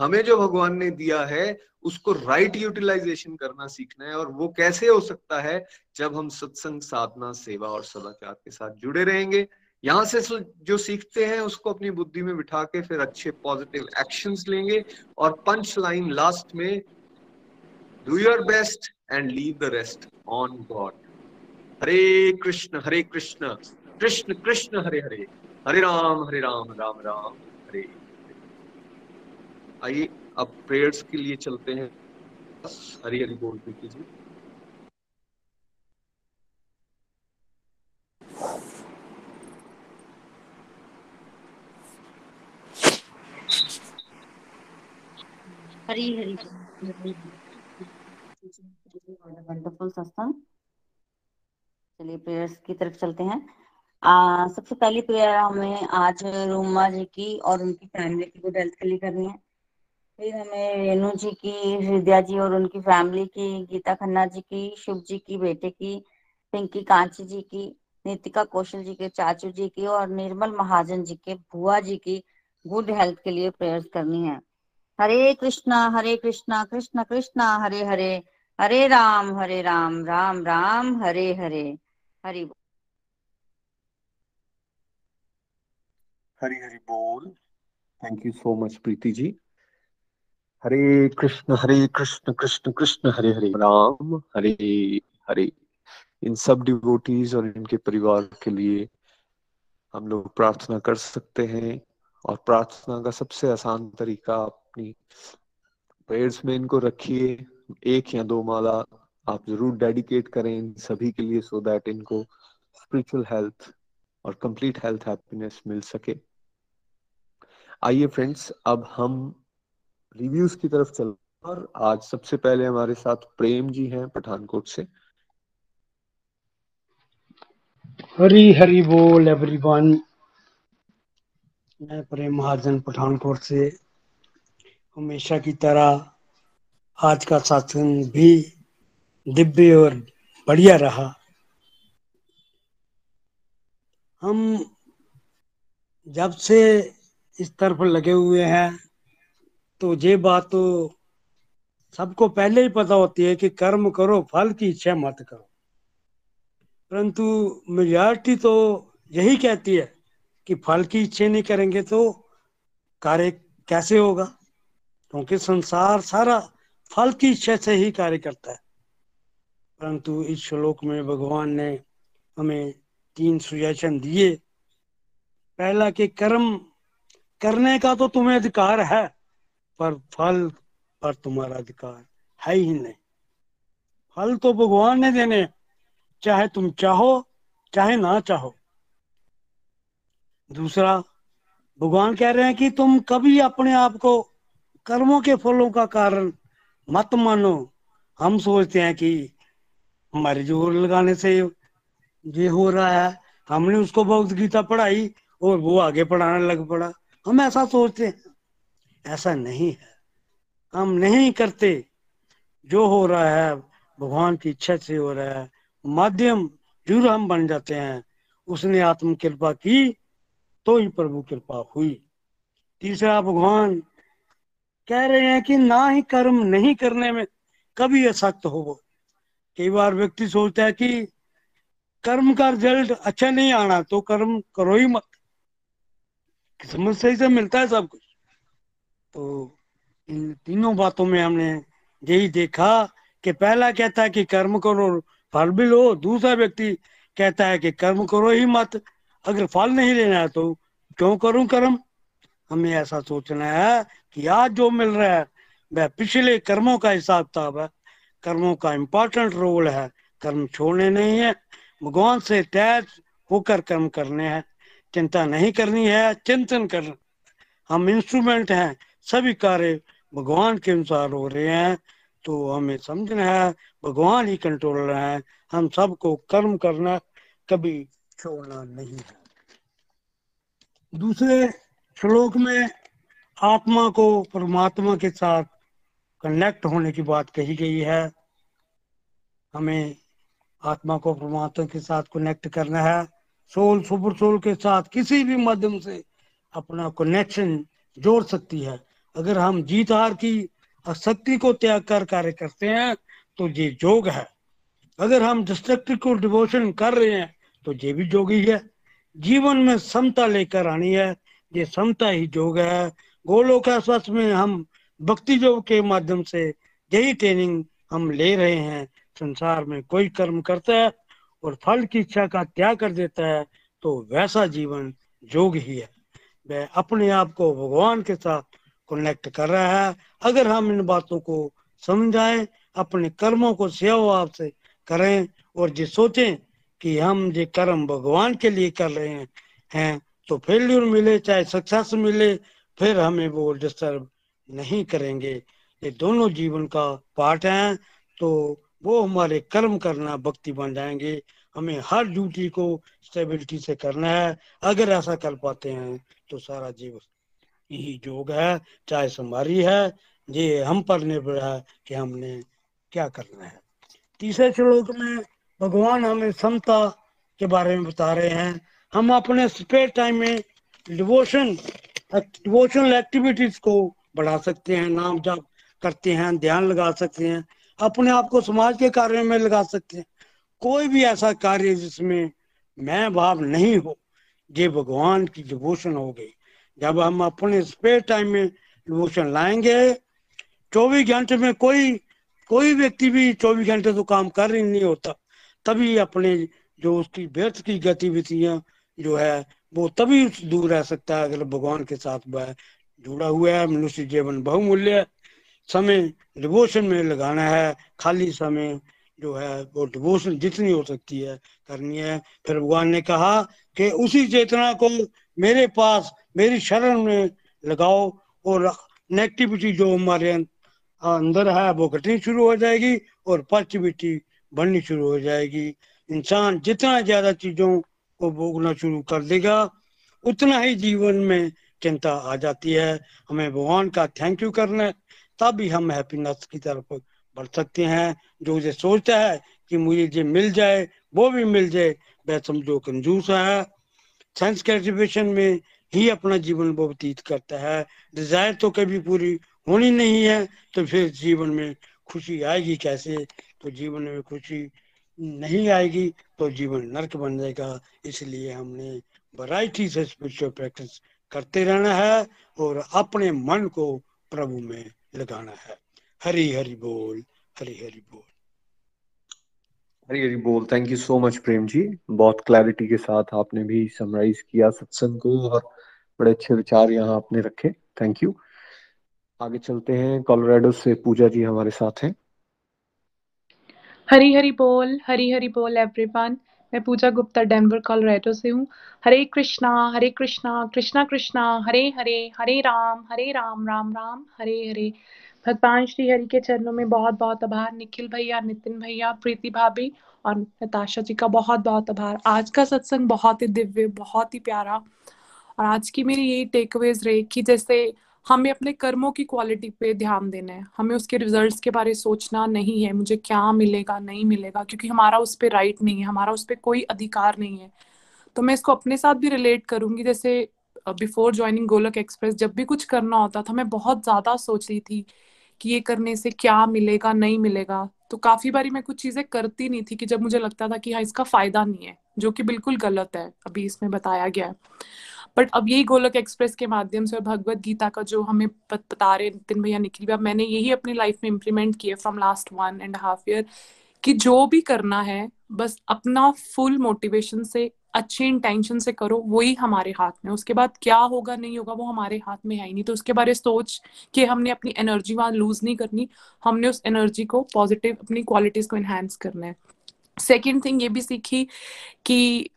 हमें जो भगवान ने दिया है, उसको राइट यूटिलाइजेशन करना सीखना है और वो कैसे हो सकता है जब हम सत्संग, साधना, सेवा और सदाचार के साथ जुड़े रहेंगे। यहाँ से जो सीखते हैं, उसको अपनी बुद्धि में बिठा के फिर अच्छे पॉजिटिव एक्शंस लेंगे और पंच लाइन लास्ट में do your best and leave the rest on God Hare Krishna Hare Krishna Krishna Krishna Hare Hare Hare Ram Hare Ram Ram Ram Hare आइए, अब प्रेयर्स के लिए चलते हैं। हरी हरी बोल कीजिए। हरी हरी वंडरफुल सत्संग चलिए प्रेयर्स की तरफ़ चलते हैं। सबसे पहली प्रेयर हमें आज रूमा जी की और उनकी फैमिली की गुड हेल्थ के लिए करनी है। फिर हमें रेणु जी की, हृदया जी और उनकी फैमिली की, गीता खन्ना जी की, शुभ जी की, बेटे की, पिंकी कांची जी की, नीतिका कौशल जी के, चाचू जी की और निर्मल महाजन जी के, बुआ जी की गुड हेल्थ के लिए प्रेयर्स करनी है। हरे कृष्णा हरे कृष्णा, कृष्ण, कृष्णा, हरे हरे। हरे राम हरे राम राम राम, हरे हरे। हरि हरी हरी बोल। Thank you so much Preeti ji. Hare Krishna Hare Krishna Krishna Krishna, Hare Hare Ram, Hare Hare. इन सब डिवोटीज और इनके परिवार के लिए हम लोग प्रार्थना कर सकते हैं और प्रार्थना का सबसे आसान तरीका अपनी में इनको रखिए। एक या दो माला आप ज़रूर डेडिकेट करें इन सभी के लिए सो दैट इनको स्पिरिचुअल हेल्थ और कंप्लीट हेल्थ हैप्पीनेस मिल सके। आइए फ्रेंड्स अब हम रिव्यूज़ की तरफ़ चल और आज सबसे पहले हमारे साथ प्रेम जी हैं पठानकोट से। हरी हरी बोल एवरीवन मैं प्रेम महाजन पठानकोट से, हमेशा की तरह आज का सत्संग भी दिव्य और बढ़िया रहा। हम जब से इस तरफ़ लगे हुए हैं तो ये बात तो सबको पहले ही पता होती है कि कर्म करो, फल की इच्छा मत करो। परंतु मेजॉरिटी तो यही कहती है कि फल की इच्छा नहीं करेंगे तो कार्य कैसे होगा? क्योंकि संसार सारा फल की इच्छा से ही कार्य करता है। परंतु इस श्लोक में भगवान ने हमें तीन सुजैशन दिए। पहला कि कर्म, करने का तो तुम्हें अधिकार है, पर फल पर तुम्हारा अधिकार है ही नहीं। फल तो भगवान ने देने, चाहे तुम चाहो, चाहे ना चाहो। दूसरा, भगवान कह रहे हैं कि तुम कभी अपने आप को कर्मों के फलों का कारण मत मानो। हम सोचते हैं कि हमारे ज़ोर लगाने से ये हो रहा है। हमने उसको बहुत गीता पढ़ाई और वो आगे पढ़ाने लग पड़ा। हम ऐसा सोचते हैं। ऐसा नहीं है। हम नहीं करते। जो हो रहा है, भगवान की इच्छा से हो रहा है। माध्यम ज़रूर हम बन जाते हैं। उसने आत्म कृपा की तो ही प्रभु कृपा हुई। तीसरा, भगवान कह रहे हैं कि ना ही कर्म नहीं करने में कभी असक्त हो वो। कई बार व्यक्ति सोचता है कि कर्म का रिज़ल्ट अच्छा नहीं आना तो कर्म करो ही मत। किस्मत सही से मिलता है सब कुछ। तो इन तीनों बातों में हमने यही देखा कि पहला कहता है कि कर्म करो, फल भी लो। दूसरा व्यक्ति कहता है कि कर्म करो ही मत। अगर फल नहीं लेना है तो क्यों करूँ कर्म? हमें ऐसा सोचना है कि आज जो मिल रहा है, वह पिछले कर्मों का हिसाब किताब है। कर्मों का इम्पोर्टेंट रोल है। कर्म छोड़ने नहीं है। भगवान से अटैच होकर कर्म करने हैं। चिंता नहीं करनी है, चिंतन करना हम इंस्ट्रूमेंट हैं। सभी कार्य भगवान के अनुसार हो रहे हैं। तो हमें समझना है, भगवान ही कंट्रोलर है। हम सबको कर्म करना कभी छोड़ना नहीं है। दूसरे श्लोक में आत्मा को परमात्मा के साथ कनेक्ट होने की बात कही गई है। हमें आत्मा को परमात्मा के साथ कनेक्ट करना है। सोल, सुपर सोल के साथ किसी भी माध्यम से अपना कनेक्शन जोड़ सकती है। अगर हम जीत हार की शक्ति को त्याग कर कार्य करते हैं तो ये योग है। अगर हम डिस्ट्रक्टिव को डिवोशन कर रहे हैं तो ये भी योगी है। जीवन में समता लेकर आनी है। ये समता ही योग है। गोलोक आश्वास में हम भक्ति योग के माध्यम से यही ट्रेनिंग हम ले रहे हैं। संसार में कोई कर्म करता है और फल की इच्छा का त्याग कर देता है तो वैसा जीवन योग ही है। वह अपने आप को भगवान के साथ कनेक्ट कर रहा है। अगर हम इन बातों को समझाएँ, अपने कर्मों को सेवा से करें और जो सोचें कि हम ये कर्म भगवान के लिए कर रहे हैं तो फेल्यूर मिले, चाहे सक्सेस मिले फिर हमें वो डिस्टर्ब नहीं करेंगे। ये दोनों जीवन का पार्ट है तो वो हमारे कर्म करना भक्ति बन जाएँगे। हमें हर ड्यूटी को स्टेबिलिटी से करना है। अगर ऐसा कर पाते हैं तो सारा जीवन यही योग है, चाहे समारी है। ये हम पर निर्भर है कि हमने क्या करना है। तीसरे श्लोक में भगवान हमें समता के बारे में बता रहे हैं। हम अपने स्पेयर टाइम में डिवोशन डिवोशनल एक्टिविटीज़ को बढ़ा सकते हैं, नाम जाप करते हैं, ध्यान लगा सकते हैं, अपने आप को समाज के कार्य में लगा सकते हैं। कोई भी ऐसा कार्य जिसमें मैं भाव नहीं हो, ये भगवान की डिवोशन हो गई। जब हम अपने स्पेयर टाइम में डिवोशन लाएँगे, चौबीस घंटे में कोई कोई व्यक्ति भी चौबीस घंटे तो काम कर ही नहीं होता। तभी अपने जो उसकी व्यर्थ की गतिविधियाँ जो है वो तभी दूर रह सकता है अगर भगवान के साथ वह जुड़ा हुआ है, मनुष्य जीवन बहुमूल्य समय डिवोशन में लगाना है, खाली समय जो है वो डिवोशन जितनी हो सकती है करनी है। फिर भगवान ने कहा कि उसी चेतना को मेरे पास, मेरी शरण में लगाओ और नेगेटिविटी जो हमारे अंदर है वो घटनी शुरू हो जाएगी और पॉजिटिविटी बढ़नी शुरू हो जाएगी। इंसान जितना ज़्यादा चीज़ों को भोगना शुरू कर देगा। उतना ही जीवन में चिंता आ जाती है। हमें भगवान का थैंक यू करना है, तभी हम हैप्पीनेस की तरफ़ बढ़ सकते हैं। जो ये सोचता है कि मुझे जो मिल जाए, वो भी मिल जाए, वह समझो कंजूस है साइंस ग्रेजुएशन में ही अपना जीवन वो व्यतीत करता है। डिज़ायर तो कभी पूरी होनी नहीं है तो फिर जीवन में खुशी आएगी कैसे? तो जीवन में खुशी नहीं आएगी तो जीवन नर्क बन जाएगा। इसलिए हमने वैरायटी से स्पिरिचुअल प्रैक्टिस करते रहना है और अपने मन को प्रभु में लगाना है। हरी हरि बोल, हरी हरि बोल। हरी हरी बोल। Thank you so much Prem ji. बहुत क्लैरिटी के साथ आपने भी समराइज किया सत्संग को और बड़े अच्छे विचार यहाँ आपने रखे। थैंक यू आगे चलते हैं। कोलोराडो से पूजा जी हमारे साथ हैं। हरी हरी बोल, हरी हरी बोल एवरीवन मैं पूजा गुप्ता डेनवर कोलोराडो से हूँ। हरे कृष्णा हरे कृष्णा कृष्णा कृष्णा, हरे हरे हरे राम हरे राम राम राम, हरे हरे। भगवान श्री हरि के चरणों में बहुत बहुत आभार। निखिल भैया, नितिन भैया, प्रीति भाभी और नताशा जी का बहुत बहुत आभार। आज का सत्संग बहुत ही दिव्य, बहुत ही प्यारा। और आज की मेरी यही टेकअवेज रहे कि जैसे हमें अपने कर्मों की क्वालिटी पे ध्यान देना है। हमें उसके रिजल्ट्स के बारे सोचना नहीं है, मुझे क्या मिलेगा, नहीं मिलेगा, क्योंकि हमारा उस पर राइट नहीं है, हमारा उस पर कोई अधिकार नहीं है। तो मैं इसको अपने साथ भी रिलेट करूँगी, जैसे बिफोर ज्वाइनिंग गोलक एक्सप्रेस जब भी कुछ करना होता था, मैं बहुत ज़्यादा सोच रही थी कि ये करने से क्या मिलेगा, नहीं मिलेगा। तो काफ़ी बारी मैं कुछ चीज़ें करती नहीं थी कि जब मुझे लगता था कि हाँ इसका फ़ायदा नहीं है, जो कि बिल्कुल गलत है, अभी इसमें बताया गया है। बट अब यही गोलक एक्सप्रेस के माध्यम से और भगवत गीता का जो हमें बता रहे नितिन भैया निखिल भैया, मैंने यही अपनी लाइफ में इम्प्लीमेंट किया from last one and half year कि जो भी करना है, बस अपना फुल मोटिवेशन से, अच्छे इंटेंशन से करो, वही हमारे हाथ में उसके बाद क्या होगा, नहीं होगा, वो हमारे हाथ में है ही नहीं। तो उसके बारे सोच के हमने अपनी एनर्जी वहाँ लूज नहीं करनी, हमने उस एनर्जी को पॉजिटिव अपनी क्वालिटीज को एनहेंस करना है। सेकेंड थिंग ये भी सीखी कि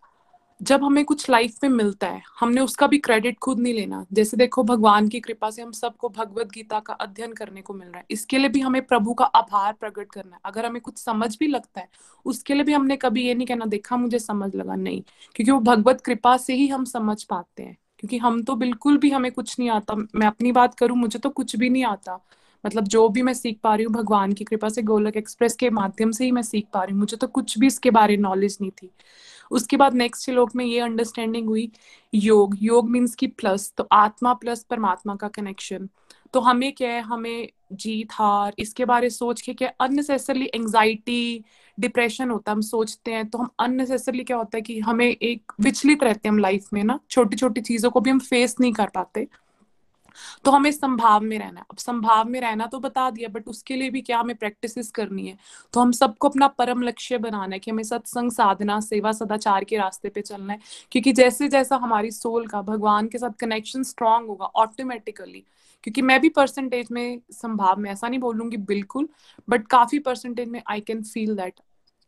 जब हमें कुछ लाइफ में मिलता है, हमने उसका भी क्रेडिट खुद नहीं लेना। जैसे देखो, भगवान की कृपा से हम सबको भगवत गीता का अध्ययन करने को मिल रहा है। इसके लिए भी हमें प्रभु का आभार प्रकट करना है। अगर हमें कुछ समझ भी लगता है, उसके लिए भी हमने कभी ये नहीं कहना, देखा, मुझे समझ लगा। नहीं, क्योंकि वो भगवत कृपा से ही हम समझ पाते हैं। क्योंकि हम तो बिल्कुल भी हमें कुछ नहीं आता। मैं अपनी बात करूँ, मुझे तो कुछ भी नहीं आता। मतलब जो भी मैं सीख पा रही हूँ भगवान की कृपा से, गोलक एक्सप्रेस के माध्यम से ही मैं सीख पा रही हूँ। मुझे तो कुछ भी इसके बारे नॉलेज नहीं थी। उसके बाद नेक्स्ट श्लोक में ये अंडरस्टैंडिंग हुई, योग। योग मीन्स की प्लस तो आत्मा प्लस परमात्मा का कनेक्शन तो हमें क्या है? हमें जीत, हार, इसके बारे सोच के क्या अननेसेसरली एंगजाइटी डिप्रेशन होता है, हम सोचते हैं तो हम अननेसेसरली क्या होता है कि हमें एक विचलित रहते हैं हम लाइफ में ना छोटी छोटी चीज़ों को भी हम फेस नहीं कर पाते। तो हमें संभाव में रहना है। अब संभाव में रहना तो बता दिया बट उसके लिए भी क्या हमें प्रैक्टिस करनी है? तो हम सबको अपना परम लक्ष्य बनाना है कि हमें सत्संग, साधना, सेवा, सदाचार के रास्ते पे चलना है। क्योंकि जैसे जैसा हमारी सोल का, भगवान के साथ कनेक्शन स्ट्रांग होगा ऑटोमेटिकली क्योंकि मैं भी परसेंटेज में संभाव में, ऐसा नहीं बोलूँगी बिल्कुल बट काफ़ी परसेंटेज में I can feel that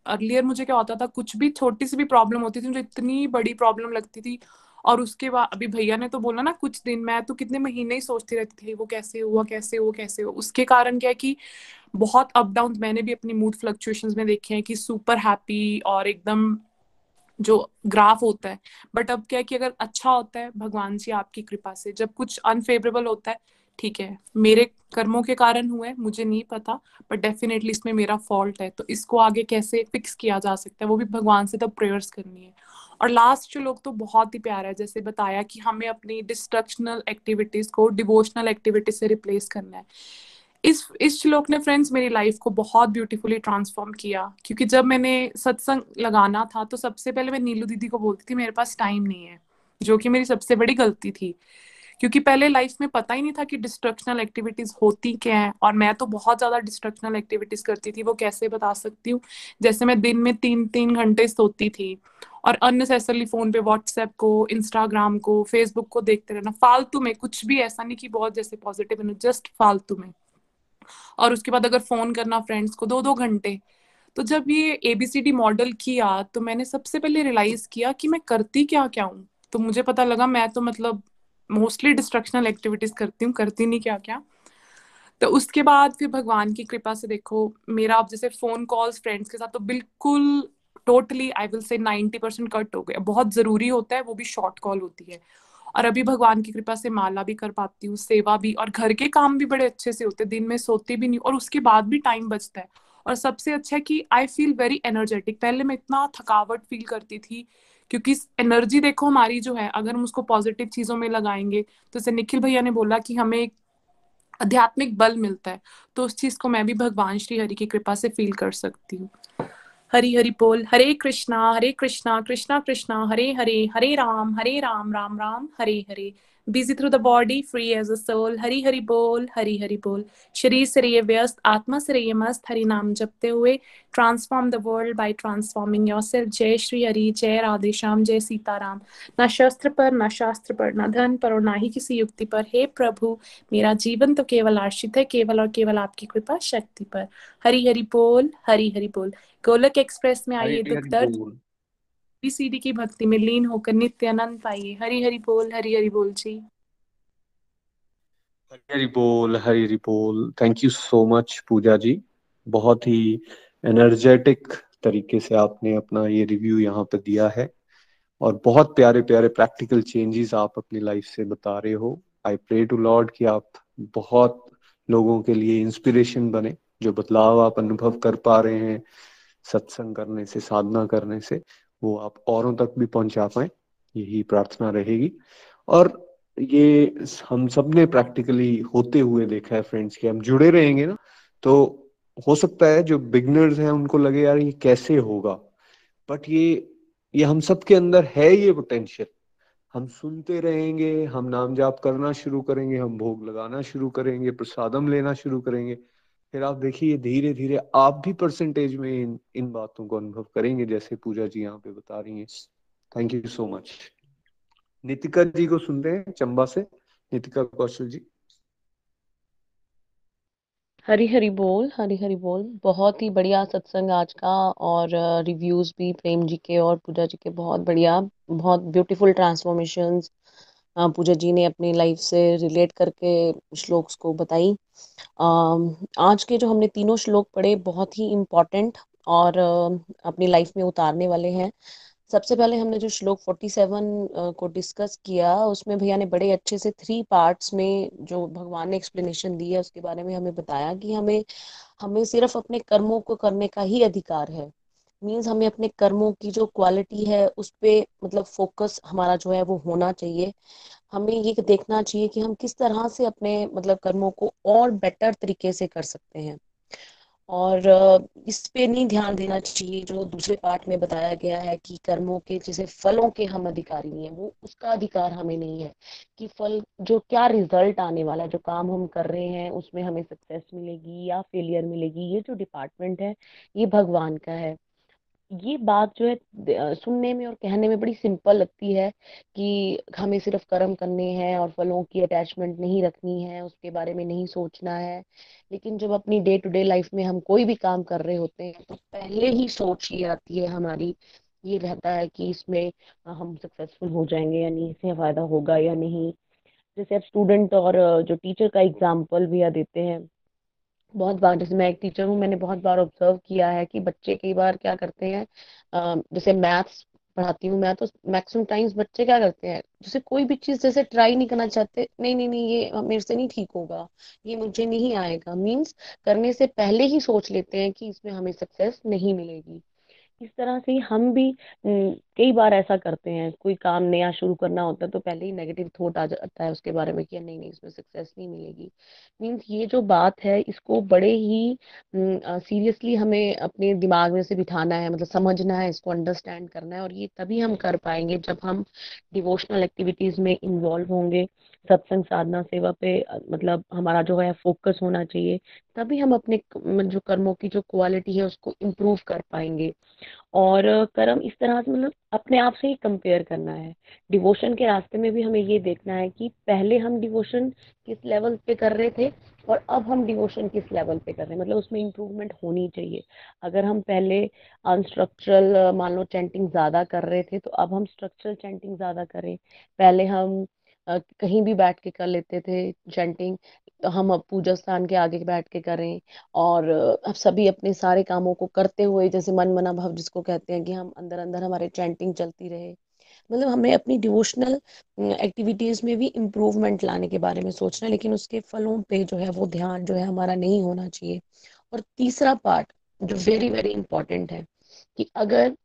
earlier मुझे क्या होता था, कुछ भी छोटी सी भी प्रॉब्लम होती थी, मुझे इतनी बड़ी प्रॉब्लम लगती थी और उसके बाद, अभी भैया ने तो बोला ना, कुछ दिन मैं तो कितने महीने ही सोचती रहती थी, वो कैसे हुआ कैसे हुआ कैसे हुआ। उसके कारण क्या है कि बहुत अप डाउन मैंने भी अपनी मूड फ्लक्चुएशन में देखे हैं कि सुपर हैप्पी और एकदम जो ग्राफ होता है। बट अब क्या है कि अगर अच्छा होता है, भगवान जी आपकी कृपा से, जब कुछ अनफेवरेबल होता है, ठीक है, मेरे कर्मों के कारण हुए मुझे नहीं पता बट डेफिनेटली इसमें मेरा फॉल्ट है तो इसको आगे कैसे फिक्स किया जा सकता है, वो भी भगवान से तब प्रेयर्स करनी है। और लास्ट जो लोग तो बहुत ही प्यारा है, जैसे बताया कि हमें अपनी डिस्ट्रक्शनल एक्टिविटीज़ को डिवोशनल एक्टिविटीज़ से रिप्लेस करना है। इस इस श्लोक ने फ्रेंड्स मेरी लाइफ को बहुत ब्यूटीफुली ट्रांसफॉर्म किया, क्योंकि जब मैंने सत्संग लगाना था तो सबसे पहले मैं नीलू दीदी को बोलती थी, मेरे पास टाइम नहीं है, जो कि मेरी सबसे बड़ी गलती थी। क्योंकि पहले लाइफ में पता ही नहीं था कि डिस्ट्रक्शनल एक्टिविटीज़ होती क्या है। और मैं तो बहुत ज़्यादा डिस्ट्रक्शनल एक्टिविटीज़ करती थी, वो कैसे बता सकती हूँ? जैसे मैं दिन में तीन तीन घंटे सोती थी और अननेसेसरली फ़ोन पे व्हाट्सएप को इंस्टाग्राम को फेसबुक को देखते रहना, फालतू में, कुछ भी ऐसा नहीं कि बहुत जैसे पॉजिटिव जस्ट फालतू में। और उसके बाद अगर फ़ोन करना फ्रेंड्स को दो दो घंटे तो जब ये एबीसीडी मॉडल किया तो मैंने सबसे पहले रियलाइज़ किया कि मैं करती क्या क्या हूँ? तो मुझे पता लगा, मैं तो मतलब मोस्टली डिस्ट्रक्शनल एक्टिविटीज़ करती हूँ, करती नहीं क्या क्या तो उसके बाद फिर भगवान की कृपा से देखो, मेरा अब जैसे फ़ोन कॉल्स फ्रेंड्स के साथ तो बिल्कुल totally I will say ninety percent cut हो गया। बहुत ज़रूरी होता है, वो भी शॉर्ट कॉल होती है। और अभी भगवान की कृपा से माला भी कर पाती हूँ, सेवा भी, और घर के काम भी बड़े अच्छे से होते दिन में सोती भी नहीं, और उसके बाद भी टाइम बचता है। और सबसे अच्छा है कि आई फील वेरी एनर्जेटिक पहले मैं इतना थकावट फील करती थी क्योंकि एनर्जी देखो हमारी जो है, अगर हम उसको पॉजिटिव चीज़ों में लगाएँगे तो जैसे निखिल भैया ने बोला कि हमें एक आध्यात्मिक बल मिलता है तो उस चीज़ को मैं भी भगवान श्री हरि की कृपा से फील कर सकती हूँ। हरी हरि बोल, Hare Krishna Hare Krishna Krishna Krishna, Hare Hare Hare Ram Hare Ram Ram Ram, Hare Hare. Busy through the body free as a soul Hari Hari बोल हरी हरि बोल शरीर से रहिए व्यस्त आत्मा से रहिए मस्त हरि नाम जपते हुए transform the world by transforming yourself जय श्री हरि जय राधे श्याम जय सीताराम न शस्त्र पर न शास्त्र पर न धन पर और ना ही किसी युक्ति पर हे प्रभु मेरा जीवन तो केवल आश्रित है केवल और केवल आपकी कृपा शक्ति पर हरी हरि बोल हरी हरि बोल गोलक एक्सप्रेस में आइए दुख दर्द सीडी की भक्ति में लीन होकर नित्य आनंद पाइए। हरि हरि बोल हरि हरि बोल जी। हरि हरि बोल हरि हरि बोल। Thank you so much Pooja ji. बहुत ही एनर्जेटिक तरीके से आपने अपना ये रिव्यू यहाँ पे दिया है। और बहुत प्यारे प्यारे प्रैक्टिकल चेंजेस आप अपनी लाइफ से बता रहे हो। आई प्रे टू लॉर्ड कि आप बहुत लोगों के लिए इंस्पिरेशन बने, जो बदलाव आप अनुभव कर पा रहे हैं सत्संग करने से, साधना करने से। वो आप औरों तक भी पहुँचा पाए, यही प्रार्थना रहेगी। और ये हम सबने प्रैक्टिकली होते हुए देखा है फ्रेंड्स कि हम जुड़े रहेंगे ना तो हो सकता है जो बिगनर्स हैं उनको लगे, यार ये कैसे होगा? बट ये ये हम सब के अंदर है ये पोटेंशियल हम सुनते रहेंगे, हम नाम जाप करना शुरू करेंगे, हम भोग लगाना शुरू करेंगे, प्रसादम लेना शुरू करेंगे। फिर आप देखिए धीरे धीरे आप भी परसेंटेज में इन इन बातों को अनुभव करेंगे, जैसे पूजा जी यहाँ पे बता रही हैं। Thank you so much Nitika ji को सुनते हैं चंबा से। नितिका कौशल जी। हरी हरी बोल हरी हरी बोल। बहुत ही बढ़िया सत्संग आज का और रिव्यूज़ भी प्रेम जी के और पूजा जी के बहुत बढ़िया, बहुत ब्यूटीफुल ट्रांसफॉर्मेशंस पूजा जी ने अपनी लाइफ से रिलेट करके श्लोक्स को बताई। आज के जो हमने तीनों श्लोक पढ़े, बहुत ही इम्पोर्टेंट और अपनी लाइफ में उतारने वाले हैं। सबसे पहले हमने जो श्लोक 47 को डिस्कस किया, उसमें भैया ने बड़े अच्छे से थ्री पार्ट्स में जो भगवान ने एक्सप्लेनेशन दी है, उसके बारे में हमें बताया कि हमें हमें सिर्फ़ अपने कर्मों को करने का ही अधिकार है। मीन्स हमें अपने कर्मों की जो क्वालिटी है, उस पर मतलब फोकस हमारा जो है वो होना चाहिए। हमें ये देखना चाहिए कि हम किस तरह से अपने मतलब कर्मों को और बेटर तरीके से कर सकते हैं। और इस पे नहीं ध्यान देना चाहिए, जो दूसरे पार्ट में बताया गया है कि कर्मों के जैसे फलों के हम अधिकारी हैं, वो उसका अधिकार हमें नहीं है कि फल जो क्या रिज़ल्ट आने वाला जो काम हम कर रहे हैं, उसमें हमें सक्सेस मिलेगी या फेलियर मिलेगी, ये जो डिपार्टमेंट है, ये भगवान का है। ये बात जो है सुनने में और कहने में बड़ी सिंपल लगती है कि हमें सिर्फ़ कर्म करने हैं और फलों की अटैचमेंट नहीं रखनी है, उसके बारे में नहीं सोचना है। लेकिन जब अपनी डे टू डे लाइफ में हम कोई भी काम कर रहे होते हैं तो पहले ही सोच ये आती है हमारी, ये रहता है कि इसमें हम सक्सेसफुल हो जाएँगे या नहीं, इससे फ़ायदा होगा या नहीं। जैसे आप स्टूडेंट और जो टीचर का एग्ज़ाम्पल भी देते हैं बहुत बार, जैसे मैं एक टीचर हूँ, मैंने बहुत बार ऑब्ज़र्व किया है कि बच्चे कई बार क्या करते हैं जैसे मैथ्स पढ़ाती हूँ मैं तो मैक्सिमम टाइम्स बच्चे क्या करते हैं, जैसे कोई भी चीज़ जैसे ट्राई नहीं करना चाहते, नहीं नहीं नहीं, ये मेरे से नहीं ठीक होगा, ये मुझे नहीं आएगा। मीन्स करने से पहले ही सोच लेते हैं कि इसमें हमें सक्सेस नहीं मिलेगी। इस तरह से हम भी कई बार ऐसा करते हैं, कोई काम नया शुरू करना होता है तो पहले ही नेगेटिव थॉट आ जाता है उसके बारे में कि नहीं नहीं, इसमें सक्सेस नहीं मिलेगी। मीन्स ये जो बात है, इसको बड़े ही सीरियसली हमें अपने दिमाग में से बिठाना है मतलब समझना है, इसको अंडरस्टैंड करना है और ये तभी हम कर पाएँगे जब हम डिवोशनल एक्टिविटीज़ में इन्वॉल्व होंगे। सत्संग साधना सेवा पे मतलब हमारा जो है फोकस होना चाहिए, तभी हम अपने जो कर्मों की जो क्वालिटी है उसको इम्प्रूव कर पाएँगे। और कर्म इस तरह से मतलब अपने आप से ही कंपेयर करना है। डिवोशन के रास्ते में भी हमें ये देखना है कि पहले हम डिवोशन किस लेवल पे कर रहे थे और अब हम डिवोशन किस लेवल पे कर रहे हैं। मतलब उसमें इम्प्रूवमेंट होनी चाहिए। अगर हम पहले अनस्ट्रक्चरल मान लो चैंटिंग ज़्यादा कर रहे थे तो अब हम स्ट्रक्चरल चैंटिंग ज़्यादा करें। पहले हम कहीं भी बैठ के कर लेते थे चैंटिंग तो हम अब पूजा स्थान के आगे बैठ के करें और अब सभी अपने सारे कामों को करते हुए, जैसे मन मना भाव जिसको कहते हैं कि हम अंदर अंदर हमारे चैंटिंग चलती रहे। मतलब हमें अपनी डिवोशनल एक्टिविटीज़ में भी इम्प्रूवमेंट लाने के बारे में सोचना लेकिन उसके फलों पे जो है वो ध्यान जो है हमारा नहीं होना चाहिए। और तीसरा पार्ट जो वेरी वेरी इंपॉर्टेंट है कि अगर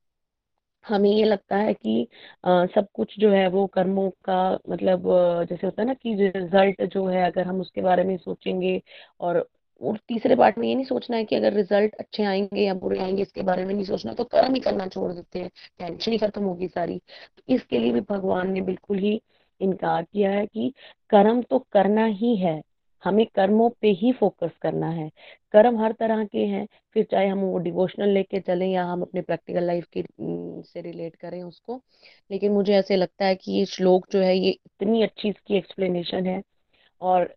हमें ये लगता है कि आ, सब कुछ जो है वो कर्मों का मतलब जैसे होता है ना कि रिज़ल्ट जो है अगर हम उसके बारे में सोचेंगे और और तीसरे पार्ट में ये नहीं सोचना है कि अगर रिज़ल्ट अच्छे आएँगे या बुरे आएँगे इसके बारे में नहीं सोचना तो कर्म ही करना छोड़ देते हैं। टेंशन ही खत्म होगी सारी। तो इसके लिए भी भगवान ने बिल्कुल ही इनकार किया है कि कर्म तो करना ही है। हमें कर्मों पे ही फोकस करना है। कर्म हर तरह के हैं, फिर चाहे हम वो डिवोशनल लेके चलें या हम अपने प्रैक्टिकल लाइफ की से रिलेट करें उसको। लेकिन मुझे ऐसे लगता है कि ये श्लोक जो है, ये इतनी अच्छी इसकी एक्सप्लेनेशन है। और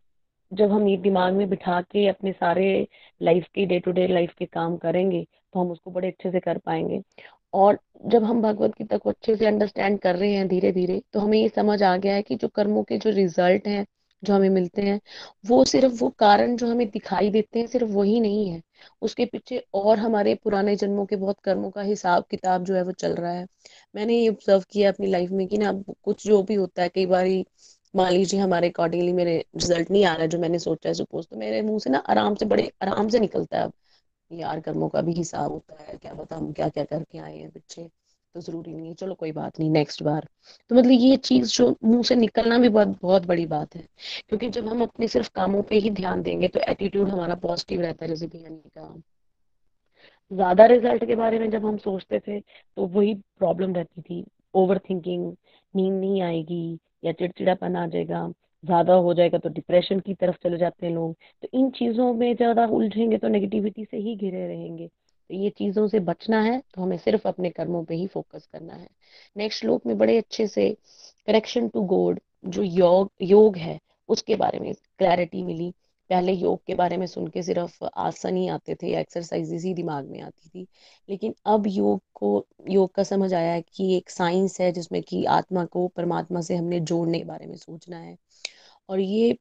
जब हम ये दिमाग में बिठा के अपने सारे लाइफ के डे टू डे लाइफ के काम करेंगे तो हम उसको बड़े अच्छे से कर पाएँगे। और जब हम भगवत गीता को अच्छे से अंडरस्टैंड कर रहे हैं धीरे धीरे तो हमें ये समझ आ गया है कि जो कर्मों के जो रिज़ल्ट हैं जो हमें मिलते हैं, वो सिर्फ़ वो कारण जो हमें दिखाई देते हैं सिर्फ़ वही नहीं है। उसके पीछे और हमारे पुराने जन्मों के बहुत कर्मों का हिसाब किताब जो है वो चल रहा है। मैंने ये ऑब्ज़र्व किया अपनी लाइफ में कि ना, कुछ जो भी होता है, कई बार मान लीजिए हमारे अकॉर्डिंगली मेरे रिज़ल्ट नहीं आ रहा जो मैंने सोचा है सपोज़ तो मेरे मुँह से ना आराम से बड़े आराम से निकलता है अब। यार कर्मों का भी हिसाब होता है, क्या बता हम क्या क्या करके आए हैं बच्चे। तो ज़रूरी नहीं है। चलो कोई बात नहीं नेक्स्ट बार। तो मतलब ये चीज़ जो मुँह से निकलना भी बहुत बहुत बड़ी बात है। क्योंकि जब हम अपने सिर्फ़ कामों पे ही ध्यान देंगे तो एटीट्यूड हमारा पॉजिटिव रहता है, जैसे भैया ज़्यादा रिज़ल्ट के बारे में जब हम सोचते थे तो वही प्रॉब्लम रहती थी। ओवर थिंकिंग नींद नहीं आएगी या चिड़चिड़ापन आ जाएगा, ज़्यादा हो जाएगा तो डिप्रेशन की तरफ़ चले जाते हैं लोग। तो इन चीज़ों में ज़्यादा उलझेंगे तो नेगेटिविटी से ही घिरे रहेंगे। ये चीज़ों से बचना है तो हमें सिर्फ़ अपने कर्मों पे ही फोकस करना है। नेक्स्ट श्लोक में बड़े अच्छे से करेक्शन टू गॉड जो योग योग है, उसके बारे में क्लैरिटी मिली। पहले योग के बारे में सुन के सिर्फ़ आसन ही आते थे एक्सरसाइजेस ही दिमाग में आती थी। लेकिन अब योग को, योग का समझ आया कि एक साइंस है जिसमें कि आत्मा को परमात्मा से हमने जोड़ने के बारे में सोचना है। और ये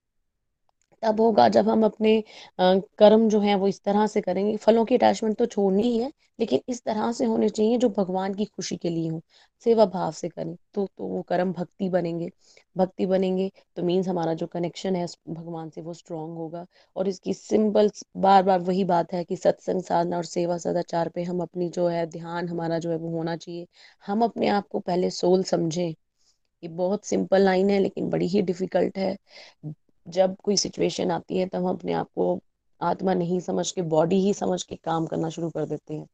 तब होगा जब हम अपने कर्म जो है वो इस तरह से करेंगे। फलों की अटैचमेंट तो छोड़नी ही है, लेकिन इस तरह से होने चाहिए जो भगवान की खुशी के लिए हो, सेवा भाव से करें तो तो वो कर्म भक्ति बनेंगे। भक्ति बनेंगे तो मीन्स हमारा जो कनेक्शन है भगवान से वो स्ट्रांग होगा। और इसकी सिंपल बार बार वही बात है कि सत्संग साधना और सेवा सदाचार पे हम अपनी जो है, ध्यान हमारा जो है वो होना चाहिए। हम अपने आप को पहले सोल समझें। ये बहुत सिंपल लाइन है, लेकिन बड़ी ही डिफ़िकल्ट है। जब कोई सिचुएशन आती है, तब हम अपने आप को आत्मा नहीं समझ के बॉडी ही समझ के काम करना शुरू कर देते हैं।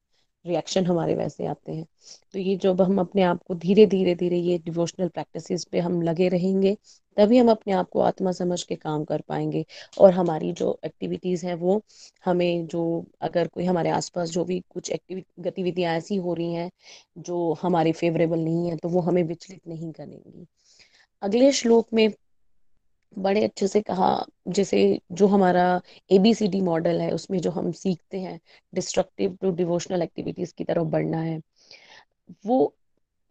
रिएक्शन हमारे वैसे आते हैं। तो ये जब हम अपने आप को धीरे धीरे धीरे ये डिवोशनल प्रैक्टिसेस पे हम लगे रहेंगे, तभी हम अपने आप को आत्मा समझ के काम कर पाएँगे। और हमारी जो एक्टिविटीज़ हैं, वो हमें जो अगर कोई हमारे आसपास जो भी कुछ एक्टिविटी गतिविधियाँ ऐसी हो रही हैं, जो हमारे फेवरेबल नहीं है तो वो हमें विचलित नहीं करेंगी। अगले श्लोक में बड़े अच्छे से कहा, जैसे जो हमारा एबीसीडी मॉडल है, उसमें जो हम सीखते हैं डिस्ट्रक्टिव टू डिवोशनल एक्टिविटीज़ की तरफ़ बढ़ना है, वो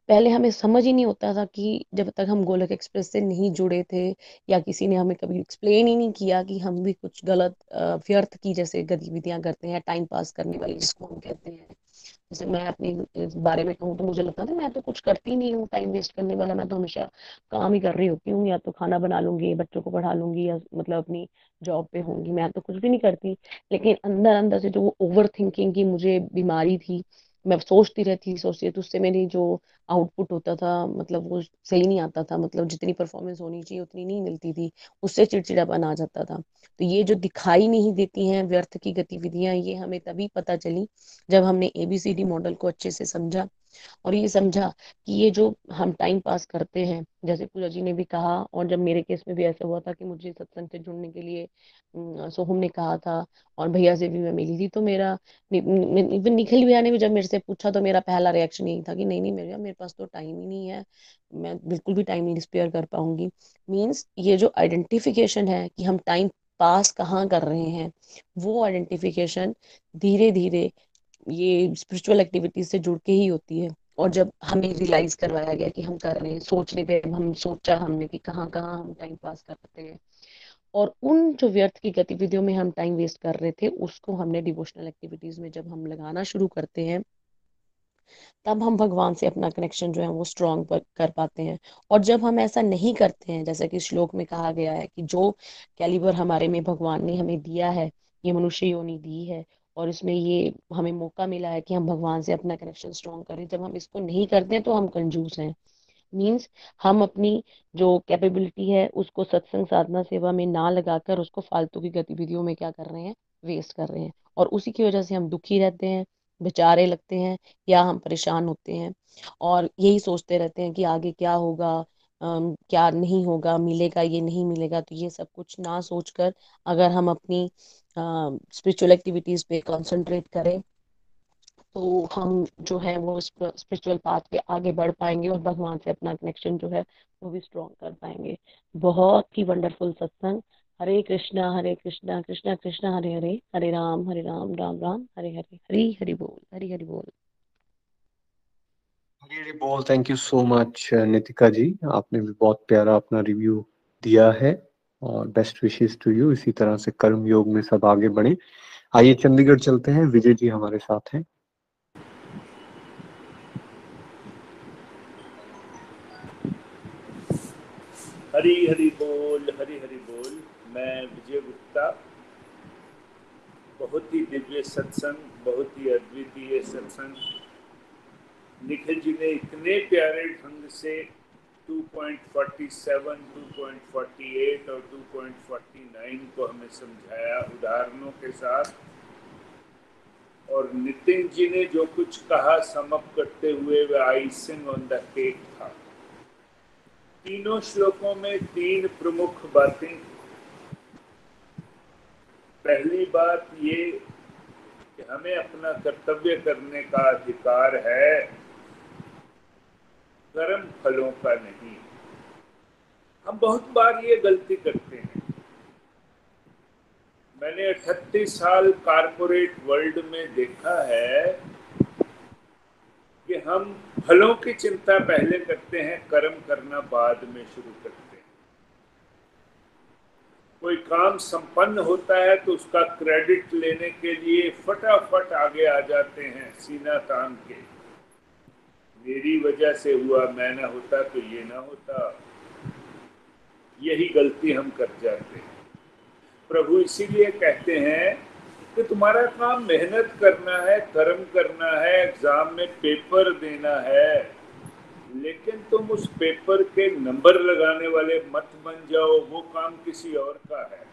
पहले हमें समझ ही नहीं होता था कि जब तक हम गोलक एक्सप्रेस से नहीं जुड़े थे या किसी ने हमें कभी एक्सप्लेन ही नहीं किया कि हम भी कुछ गलत व्यर्थ की जैसे गतिविधियाँ करते हैं टाइम पास करने वाली जिसको हम कहते हैं। जैसे मैं अपनी इस बारे में कहूँ तो मुझे लगता था मैं तो कुछ करती नहीं हूँ टाइम वेस्ट करने वाला मैं तो हमेशा काम ही कर रही होती हूँ, या तो खाना बना लूँगी, बच्चों को पढ़ा लूँगी, या मतलब अपनी जॉब पे होंगी, मैं तो कुछ भी नहीं करती। लेकिन अंदर अंदर से जो ओवर थिंकिंग की मुझे बीमारी थी, मैं सोचती रहती, सोचती तो उससे मेरी जो आउटपुट होता था मतलब वो सही नहीं आता था मतलब जितनी परफॉर्मेंस होनी चाहिए उतनी नहीं मिलती थी, उससे चिड़चिड़ापन आ जाता था। तो ये जो दिखाई नहीं देती हैं, व्यर्थ की गतिविधियाँ, ये हमें तभी पता चली जब हमने एबीसीडी मॉडल को अच्छे से समझा। और ये समझा कि ये जो हम टाइम पास करते हैं, जैसे पूजा जी ने भी कहा और जब मेरे केस में भी ऐसा हुआ था कि मुझे सत्संग से जुड़ने के लिए सोहम ने कहा था और भैया से भी मैं मिली थी तो मेरा, इवन निखिल भैया ने भी जब मेरे से पूछा तो मेरा पहला रिएक्शन यही था कि नहीं नहीं मेरे पास तो टाइम ही नहीं है। मैं बिल्कुल भी टाइम नहीं स्पेयर कर पाऊँगी। मीन्स ये जो आइडेंटिफिकेशन है कि हम टाइम पास कहाँ कर रहे हैं, वो आइडेंटिफिकेशन धीरे धीरे ये स्पिरिचुअल एक्टिविटीज़ से जुड़ के ही होती है। और जब हमें रियलाइज़ करवाया गया कि हम कर रहे हैं, सोचने पे हम सोचा हमने कि कहाँ कहाँ हम टाइम पास करते हैं। और उन जो व्यर्थ की गतिविधियों में हम टाइम वेस्ट कर रहे थे, उसको हमने डिवोशनल एक्टिविटीज़ में जब हम लगाना शुरू करते हैं तब हम भगवान से अपना कनेक्शन जो है वो स्ट्रॉन्ग कर पाते हैं। और जब हम ऐसा नहीं करते हैं, जैसे कि श्लोक में कहा गया है कि जो कैलिबर हमारे में भगवान ने हमें दिया है, ये मनुष्य योनि दी है और इसमें ये हमें मौका मिला है कि हम भगवान से अपना कनेक्शन स्ट्रॉन्ग करें, जब हम इसको नहीं करते हैं तो हम कंजूस हैं। मीन्स हम अपनी जो कैपेबिलिटी है, उसको सत्संग साधना सेवा में ना लगाकर उसको फालतू की गतिविधियों में क्या कर रहे हैं? वेस्ट कर रहे हैं। और उसी की वजह से हम दुखी रहते हैं बेचारे लगते हैं या हम परेशान होते हैं। और यही सोचते रहते हैं कि आगे क्या होगा क्या नहीं होगा, मिलेगा ये नहीं मिलेगा तो ये सब कुछ ना सोचकर अगर हम अपनी स्पिरिचुअल एक्टिविटीज़ पे कंसंट्रेट करें तो हम जो है वो स्पिरिचुअल पाथ पे आगे बढ़ पाएँगे और भगवान से अपना कनेक्शन जो है वो भी स्ट्रॉन्ग कर पाएँगे। बहुत ही वंडरफुल सत्संग। हरे कृष्णा हरे कृष्णा कृष्णा कृष्णा हरे हरे हरे राम हरे राम राम राम हरे हरे हरी हरि बोल हरी हरि बोल। हरी हरी बोल thank you so much Nitika ji. आपने भी बहुत प्यारा अपना रिव्यू दिया है और बेस्ट विशेष टू यू इसी तरह से कर्म योग में सब आगे बढ़े। आइए चंडीगढ़ चलते हैं। विजय जी हमारे साथ हैं। हरी हरी बोल हरी हरी मैं विजय गुप्ता बहुत ही दिव्य सत्संग बहुत ही अद्वितीय सत्संग। निखिल जी ने इतने प्यारे ढंग से 2.47, 2.48 और 2.49 को हमें समझाया उदाहरणों के साथ। और नितिन जी ने जो कुछ कहा समप करते हुए वह आइसिंग ऑन द केक था। तीनों श्लोकों में तीन प्रमुख बातें पहली बात ये कि हमें अपना कर्तव्य करने का अधिकार है, कर्म फलों का नहीं। हम बहुत बार ये गलती करते हैं। मैंने अठतीस साल कारपोरेट वर्ल्ड में देखा है कि हम फलों की चिंता पहले करते हैं, कर्म करना बाद में शुरू करते हैं। कोई काम संपन्न होता है तो उसका क्रेडिट लेने के लिए फटाफट आगे आ जाते हैं सीना तान के। मेरी वजह से हुआ, मैं ना होता तो ये ना होता। यही गलती हम कर जाते हैं। प्रभु इसीलिए कहते हैं कि तुम्हारा काम मेहनत करना है कर्म करना है एग्ज़ाम में पेपर देना है। लेकिन तुम उस पेपर के नंबर लगाने वाले मत बन जाओ, वो काम किसी और का है।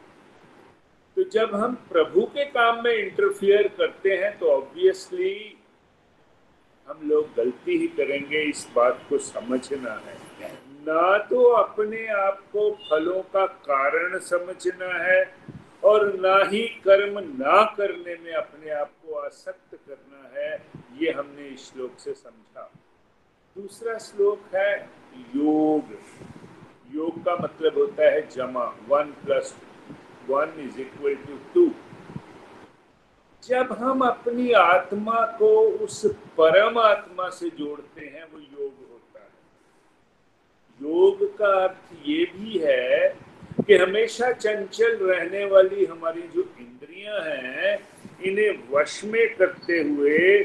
तो जब हम प्रभु के काम में इंटरफियर करते हैं तो ऑब्वियसली हम लोग गलती ही करेंगे, इस बात को समझना है। ना तो अपने आप को फलों का कारण समझना है, और ना ही कर्म ना करने में अपने आप को आसक्त करना है, ये हमने इस श्लोक से समझा। दूसरा श्लोक है योग। योग का मतलब होता है जमा, one plus one is equal to two. जब हम अपनी आत्मा को उस परम आत्मा से जोड़ते हैं, वो योग होता है। योग का अर्थ ये भी है कि हमेशा चंचल रहने वाली हमारी जो इंद्रियाँ हैं, इन्हें वश में करते हुए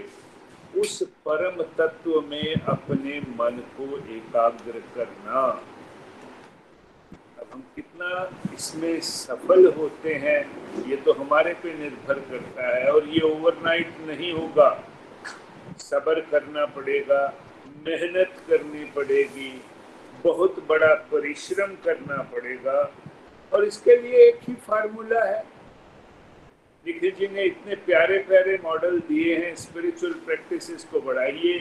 उस परम तत्व में अपने मन को एकाग्र करना। अब हम कितना इसमें सफल होते हैं, ये तो हमारे पे निर्भर करता है और ये ओवरनाइट नहीं होगा। सबर करना पड़ेगा, मेहनत करनी पड़ेगी, बहुत बड़ा परिश्रम करना पड़ेगा। और इसके लिए एक ही फार्मूला है। निखिल जी ने इतने प्यारे प्यारे मॉडल दिए हैं स्पिरिचुअल प्रैक्टिसेस को बढ़ाइए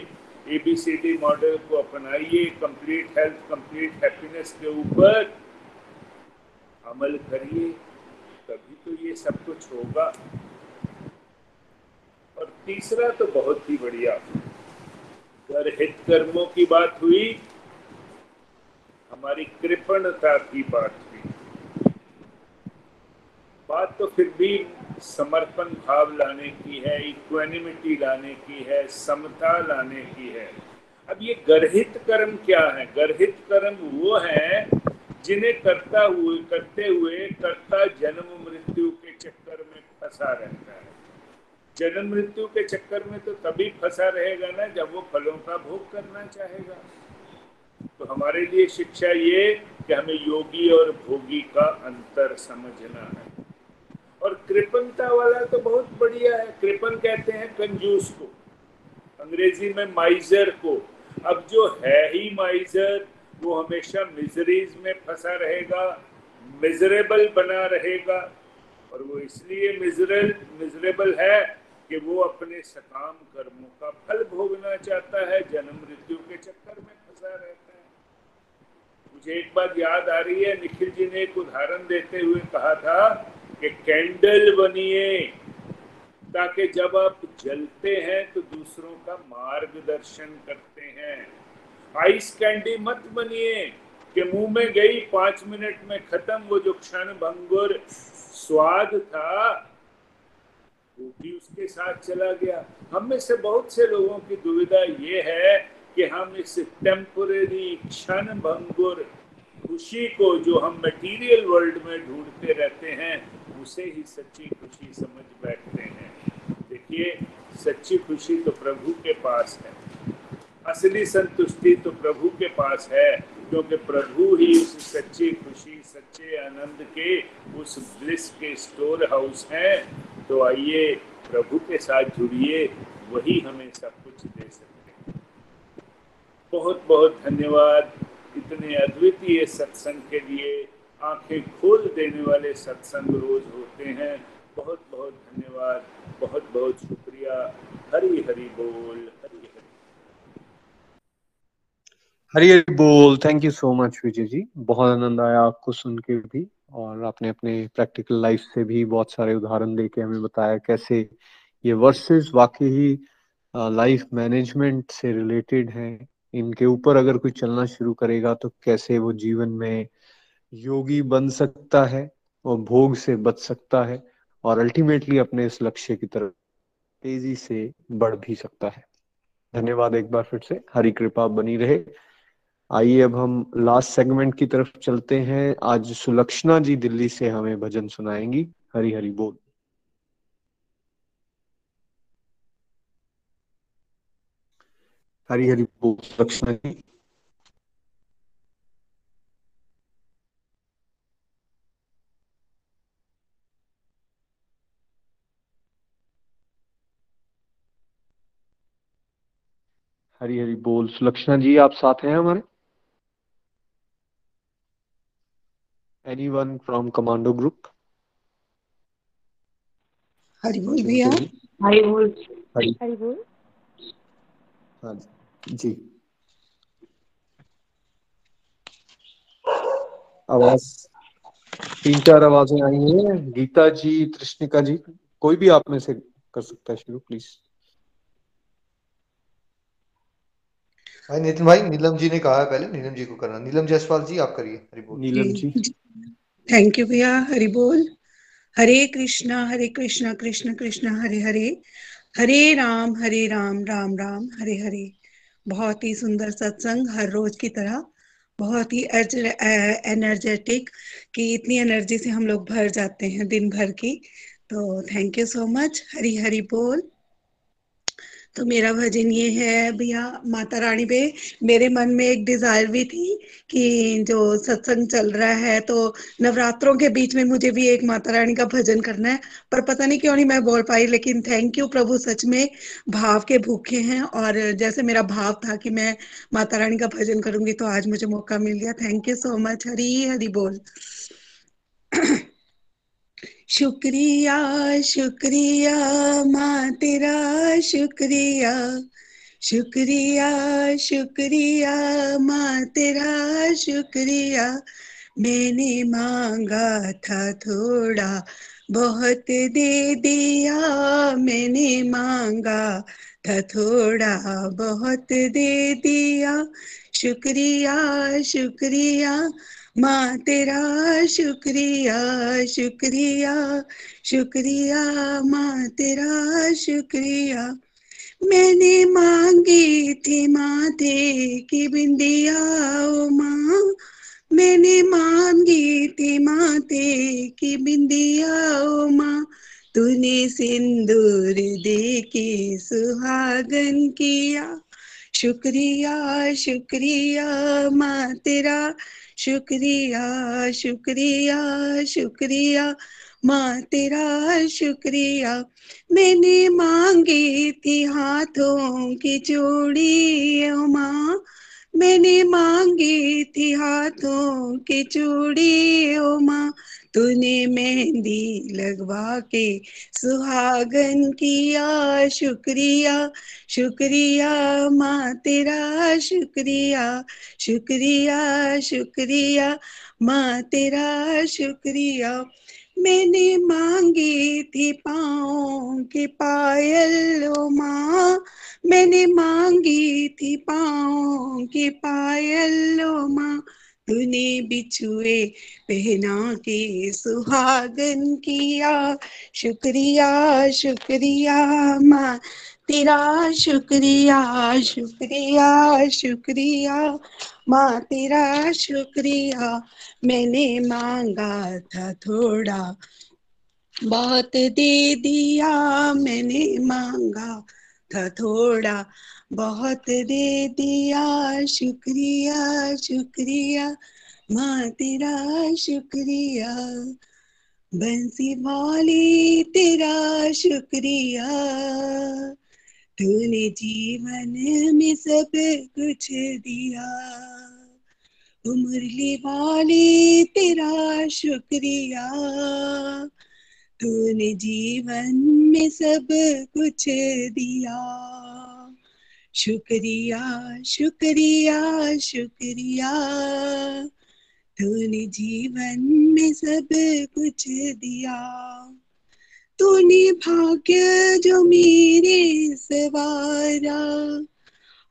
एबीसीडी मॉडल को अपनाइए कंप्लीट हेल्थ कंप्लीट हैप्पीनेस के ऊपर अमल करिए, तभी तो ये सब कुछ होगा। और तीसरा तो बहुत ही बढ़िया अगर हित कर्मों की बात हुई, हमारी कृपणता की बात हुई। बात तो फिर भी समर्पण भाव लाने की है इक्वेनिमिटी लाने की है, समता लाने की है। अब ये गर्हित कर्म क्या है? गर्हित कर्म वो है जिन्हें करता हुए, करते हुए करता जन्म मृत्यु के चक्कर में फंसा रहता है। जन्म मृत्यु के चक्कर में तो तभी फंसा रहेगा ना जब वो फलों का भोग करना चाहेगा। तो हमारे लिए शिक्षा ये कि हमें योगी और भोगी का अंतर समझना है। और कृपणता वाला तो बहुत बढ़िया है। कृपन कहते हैं कंजूस को। अंग्रेज़ी में माइजर को। अब जो है ही माइजर वो हमेशा मिजरीज में फंसा रहेगा मिजरेबल बना रहेगा। और वो इसलिए मिजरल मिजरेबल है कि वो अपने सकाम कर्मों का फल भोगना चाहता है, जन्म मृत्यु के चक्कर में फंसा रहता है। मुझे एक बात याद आ रही है, निखिल जी ने एक उदाहरण देते हुए कहा था कि कैंडल बनिए, ताकि जब आप जलते हैं तो दूसरों का मार्गदर्शन करते हैं। आइस कैंडी मत बनिए कि मुँह में गई पाँच मिनट में खत्म वो जो क्षण भंगुर स्वाद था, वो भी उसके साथ चला गया। हम में से बहुत से लोगों की दुविधा ये है कि हम इस टेम्पोरेरी क्षण भंगुर खुशी को जो हम मटेरियल वर्ल्ड में ढूंढते रहते हैं उसे ही सच्ची खुशी समझ बैठते हैं। देखिए, सच्ची खुशी तो प्रभु के पास है। असली संतुष्टि तो प्रभु के पास है, क्योंकि प्रभु ही उस सच्ची खुशी, सच्चे आनंद के उस ब्लिस के स्टोर हाउस हैं। तो आइए, प्रभु के साथ जुड़िए, वही हमें सब कुछ दे सकते हैं। बहुत बहुत धन्यवाद इतने अद्वितीय सत्संग के लिए। आँखें खोल देने वाले सत्संग रोज होते हैं। बहुत बहुत धन्यवाद। बहुत बहुत शुक्रिया। हरी हरी बोल, हरी हरी। बोल। Thank you so much Vijay ji. बहुत आनंद आया आपको सुन के भी, और आपने अपने प्रैक्टिकल लाइफ से भी बहुत सारे उदाहरण देके हमें बताया कैसे ये वर्सेस वाकई ही लाइफ मैनेजमेंट से रिलेटेड हैं। इनके ऊपर अगर कोई चलना शुरू करेगा तो कैसे वो जीवन में योगी बन सकता है और भोग से बच सकता है और अल्टीमेटली अपने इस लक्ष्य की तरफ़ तेज़ी से बढ़ भी सकता है। धन्यवाद एक बार फिर से। हरी कृपा बनी रहे। आइए अब हम लास्ट सेगमेंट की तरफ़ चलते हैं। आज सुलक्षणा जी दिल्ली से हमें भजन सुनाएँगी। हरी हरी बोल। हरी हरी बोल सुलक्षणा जी। हरी हरी बोल। सुलक्षणा जी आप साथ हैं हमारे? Anyone from commando group? Hari बोल भैया। हरी बोल। हरी। बोल। हाँ जी। आवाज़ तीन चार आवाज़ें आई हैं। गीता जी कृष्णिका जी कोई भी आप में से कर सकता है शुरू प्लीज़ भाई नितिन भाई नीलम जी ने कहा है पहले नीलम जी को करना। नीलम जायसवाल जी आप करिए हरि बोल। नीलम जी। थैंक यू भैया हरि बोल। हरे कृष्णा हरे कृष्णा कृष्ण कृष्ण हरे हरे। हरे राम हरे राम राम राम हरे हरे। बहुत ही सुंदर सत्संग हर रोज की तरह। बहुत ही एनर्जेटिक कि इतनी एनर्जी से हम लोग भर जाते हैं दिन भर की। तो thank you so much Hari Hari बोल। तो मेरा भजन ये है, भैया माता रानी पे मेरे मन में एक डिज़ायर भी थी कि जो सत्संग चल रहा है तो नवरात्रों के बीच में मुझे भी एक माता रानी का भजन करना है, पर पता नहीं क्यों नहीं मैं बोल पाई, लेकिन थैंक यू प्रभु सच में भाव के भूखे हैं, और जैसे मेरा भाव था कि मैं माता रानी का भजन करूँगी तो आज मुझे मौका मिल गया। Thank you so much Hari Hari बोल। शुक्रिया शुक्रिया माँ तेरा शुक्रिया। शुक्रिया शुक्रिया माँ तेरा शुक्रिया। मैंने मांगा था थोड़ा बहुत दे दिया। मैंने मांगा था थोड़ा बहुत दे दिया। शुक्रिया शुक्रिया माँ तेरा शुक्रिया शुक्रिया शुक्रिया, माँ तेरा शुक्रिया। मैंने मांगी थी माथे की बिंदिया, ओ माँ, मैंने मांगी थी माथे की बिंदिया, ओ माँ, तूने सिंदूर दे के सुहागन किया। शुक्रिया शुक्रिया माँ तेरा शुक्रिया शुक्रिया शुक्रिया माँ तेरा शुक्रिया। मैंने मांगी थी हाथों की चूड़ी ओ माँ। मैंने मांगी थी हाथों की चूड़ी ओ माँ। तूने मेहंदी लगवा के सुहागन किया, शुक्रिया शुक्रिया माँ तेरा शुक्रिया शुक्रिया शुक्रिया माँ तेरा शुक्रिया। मैंने मांगी थी पाँव के पायल, ओ माँ। मैंने मांगी थी पाँव के पायल, ओ माँ। तूने बिछुए पहना के सुहागन किया। शुक्रिया शुक्रिया माँ, तेरा शुक्रिया शुक्रिया शुक्रिया माँ, तेरा शुक्रिया। मैंने मांगा था थोड़ा बहुत दे दिया। मैंने मांगा था थोड़ा बहुत दे दिया शुक्रिया शुक्रिया। माँ तेरा शुक्रिया। बंसी वाली तेरा शुक्रिया। तूने जीवन में सब कुछ दिया। मुरली वाली तेरा शुक्रिया। तूने जीवन में सब कुछ दिया। शुक्रिया शुक्रिया शुक्रिया। तूने जीवन में सब कुछ दिया। तूने भाग्य जो मेरे सवारा।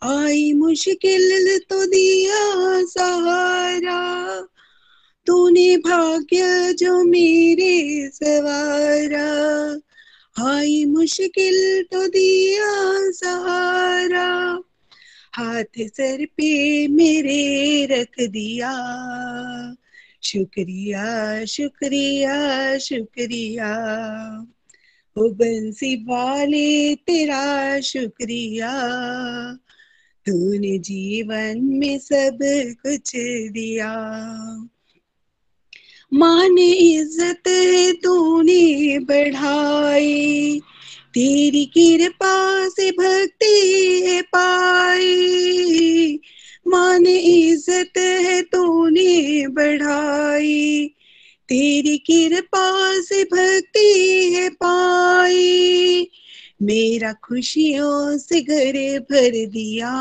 आई मुश्किल तो दिया सहारा। तूने भाग्य जो मेरे सवारा। आई मुश्किल तो दिया सहारा। हाथ सर पे मेरे रख दिया। शुक्रिया शुक्रिया शुक्रिया। ओ बंसी वाले तेरा शुक्रिया। तूने जीवन में सब कुछ दिया। मान इज़्ज़त तूने बढ़ाई। तेरी कृपा से भक्ति है पाई। मान इज़्ज़त है तूने बढ़ाई। तेरी कृपा से भक्ति है पाई। मेरा खुशियों से घर भर दिया।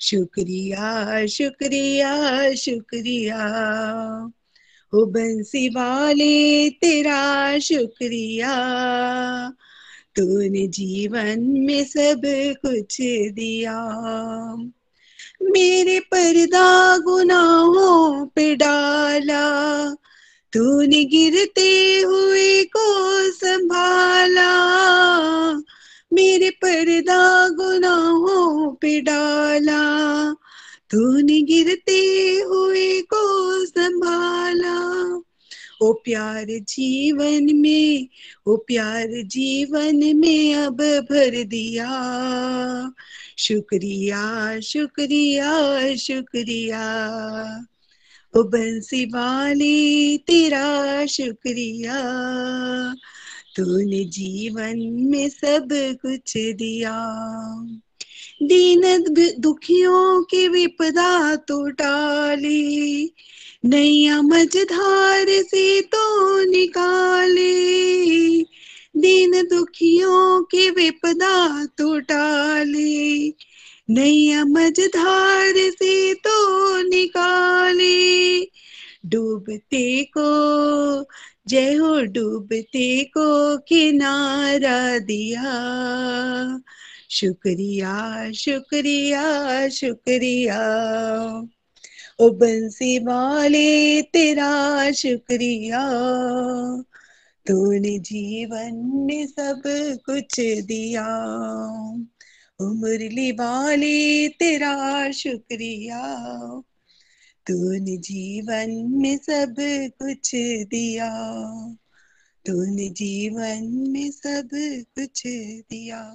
शुक्रिया शुक्रिया शुक्रिया। ओ बंसी वाले तेरा शुक्रिया। तूने जीवन में सब कुछ दिया। मेरे पर्दा गुनाहों पे डाला। तूने गिरते हुए को संभाला। मेरे पर्दा गुनाहों पे डाला। तूने गिरते हुए को संभाला। ओ प्यार जीवन में, ओ प्यार जीवन में अब भर दिया। शुक्रिया शुक्रिया शुक्रिया। ओ बंसी वाले तेरा शुक्रिया। तूने जीवन में सब कुछ दिया। दीन दुखियों की विपदा तो टाली, नैया मझधार से तो निकाले। दीन दुखियों की विपदा तो टाले, नैया मझधार से तो निकाले। डूबते को, जय हो डूबते को किनारा दिया। शुक्रिया शुक्रिया शुक्रिया। ओ बंसी वाले, तेरा शुक्रिया। तूने जीवन में सब कुछ दिया। ओ मुरली वाले, तेरा शुक्रिया। तूने जीवन में सब कुछ दिया। तूने जीवन में सब कुछ दिया।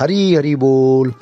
हरी हरी बोल।